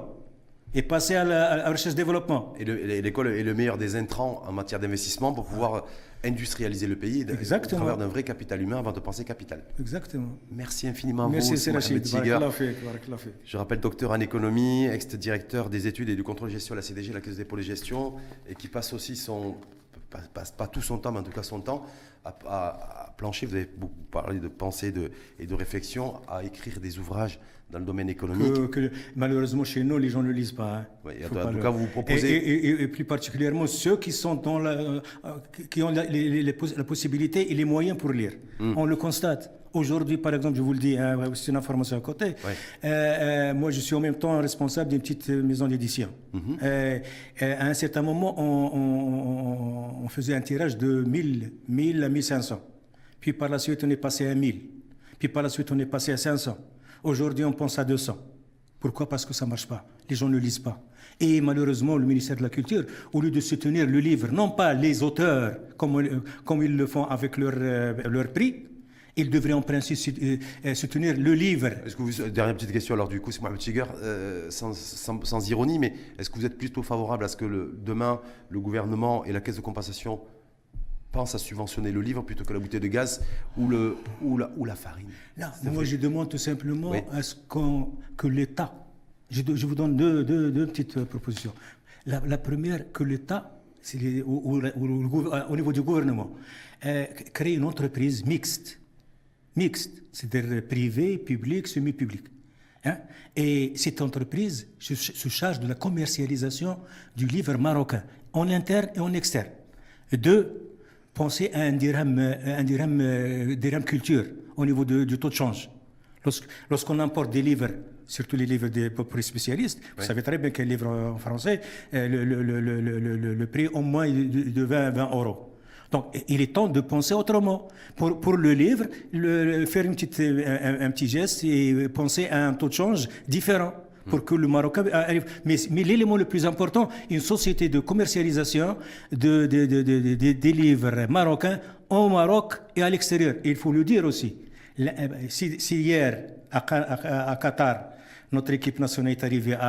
et passer à la, à la recherche-développement. Et le- et l'école est le meilleur des intrants en matière d'investissement pour pouvoir industrialiser le pays Exactement. au travers d'un vrai capital humain avant de penser capital. Exactement. Merci infiniment à Merci, vous, fik. Je rappelle docteur en économie, ex-directeur des études et du contrôle de gestion à la CDG, la Caisse des dépôts et gestion, et qui passe aussi son, pas, passe pas tout son temps, mais en tout cas son temps, à, à- à plancher. Vous avez beaucoup parlé de pensée de, et de réflexion, à écrire des ouvrages dans le domaine économique. Que, que malheureusement chez nous, les gens ne le lisent pas. hein. En tout le- cas, vous vous proposez- Et, et- et- et plus particulièrement ceux qui sont dans la, euh, qui- ont la, les- les- les poss- la possibilité et les moyens pour lire. Hmm. On le constate. Aujourd'hui, par exemple, je vous le dis, hein, c'est une information à côté. Ouais. Euh, euh, moi, je suis en même temps responsable d'une petite maison d'édition. Euh, euh, à un certain moment, on, on- on- on faisait un tirage de 1000, 1000 à 1500. Puis par la suite, on est passé à 1000. Puis par la suite, on est passé à 500. Aujourd'hui, on pense à 200. Pourquoi? Parce que ça ne marche pas. Les gens ne lisent pas. Et malheureusement, le ministère de la Culture, au lieu de soutenir le livre, non pas les auteurs, comme, euh, ils le font avec leur, euh, leur prix, ils devraient en principe euh, soutenir le livre. Est-ce que vous, dernière petite question, alors du coup, c'est Mohamed Tiger, sans, ironie, mais est-ce que vous êtes plutôt favorable à ce que demain, le gouvernement et la caisse de compensation pensent à subventionner le livre plutôt que la bouteille de gaz ou, le, ou, la, ou la farine Non, moi je demande tout simplement Oui. à ce qu'on- que l'État, je, vous donne deux, deux- deux petites euh, propositions. La, la première, que l'État, au, euh, au niveau du gouvernement, euh, crée une entreprise mixte, mixte, c'est-à-dire privé, public, semi-public. Hein? Et cette entreprise se, se charge de la commercialisation du livre marocain, en interne et en externe. Deux, penser à un dirham, euh, un dirham, euh, dirham culture au niveau de- du taux de change. Lorsqu'on importe des livres, surtout les livres des pour les spécialistes, vous savez très bien qu'un livre en français, euh, le, le- le- le- le- le- le prix au moins de, de 20, 20 euros. Donc, il est temps de penser autrement. Pour, pour le livre, faire une petite, un, un petit geste et penser à un taux de change différent pour que le Marocain arrive. Mais, mais l'élément le plus important, une société de commercialisation de, de- de- de- de- des livres marocains au Maroc et à l'extérieur. Il faut le dire aussi. La- euh, Si, si hier, à, à- à Qatar, notre équipe nationale est arrivée à...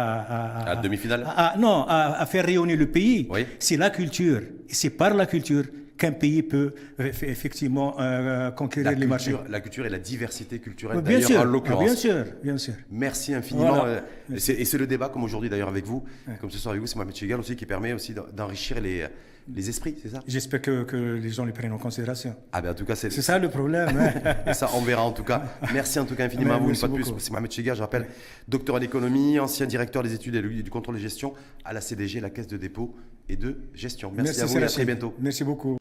À, À demi-finale Non, à, à faire rayonner le pays. Oui. C'est la culture. C'est par la culture qu'un pays peut euh, effectivement euh, conquérir La les marchés. culture, la culture et la diversité culturelle, Bien d'ailleurs, en ah, l'occurrence. bien sûr, bien sûr. Merci infiniment. Voilà. euh, Et c'est le débat, comme aujourd'hui d'ailleurs avec vous, comme ce soir avec vous, c'est Mohamed Chegal aussi qui permet aussi d'en- d'enrichir les, les esprits, c'est ça? J'espère que, les gens les prennent en considération. Ah ben en tout cas, c'est... Ça le problème. Ça, on verra en tout cas. Merci en tout cas infiniment à vous, une fois de plus. C'est Mohamed Chega, je rappelle, docteur en économie, ancien directeur des études et du contrôle de gestion à la CDG, la Caisse de dépôt et de gestion. Merci, Merci à vous et à très bientôt. Merci beaucoup.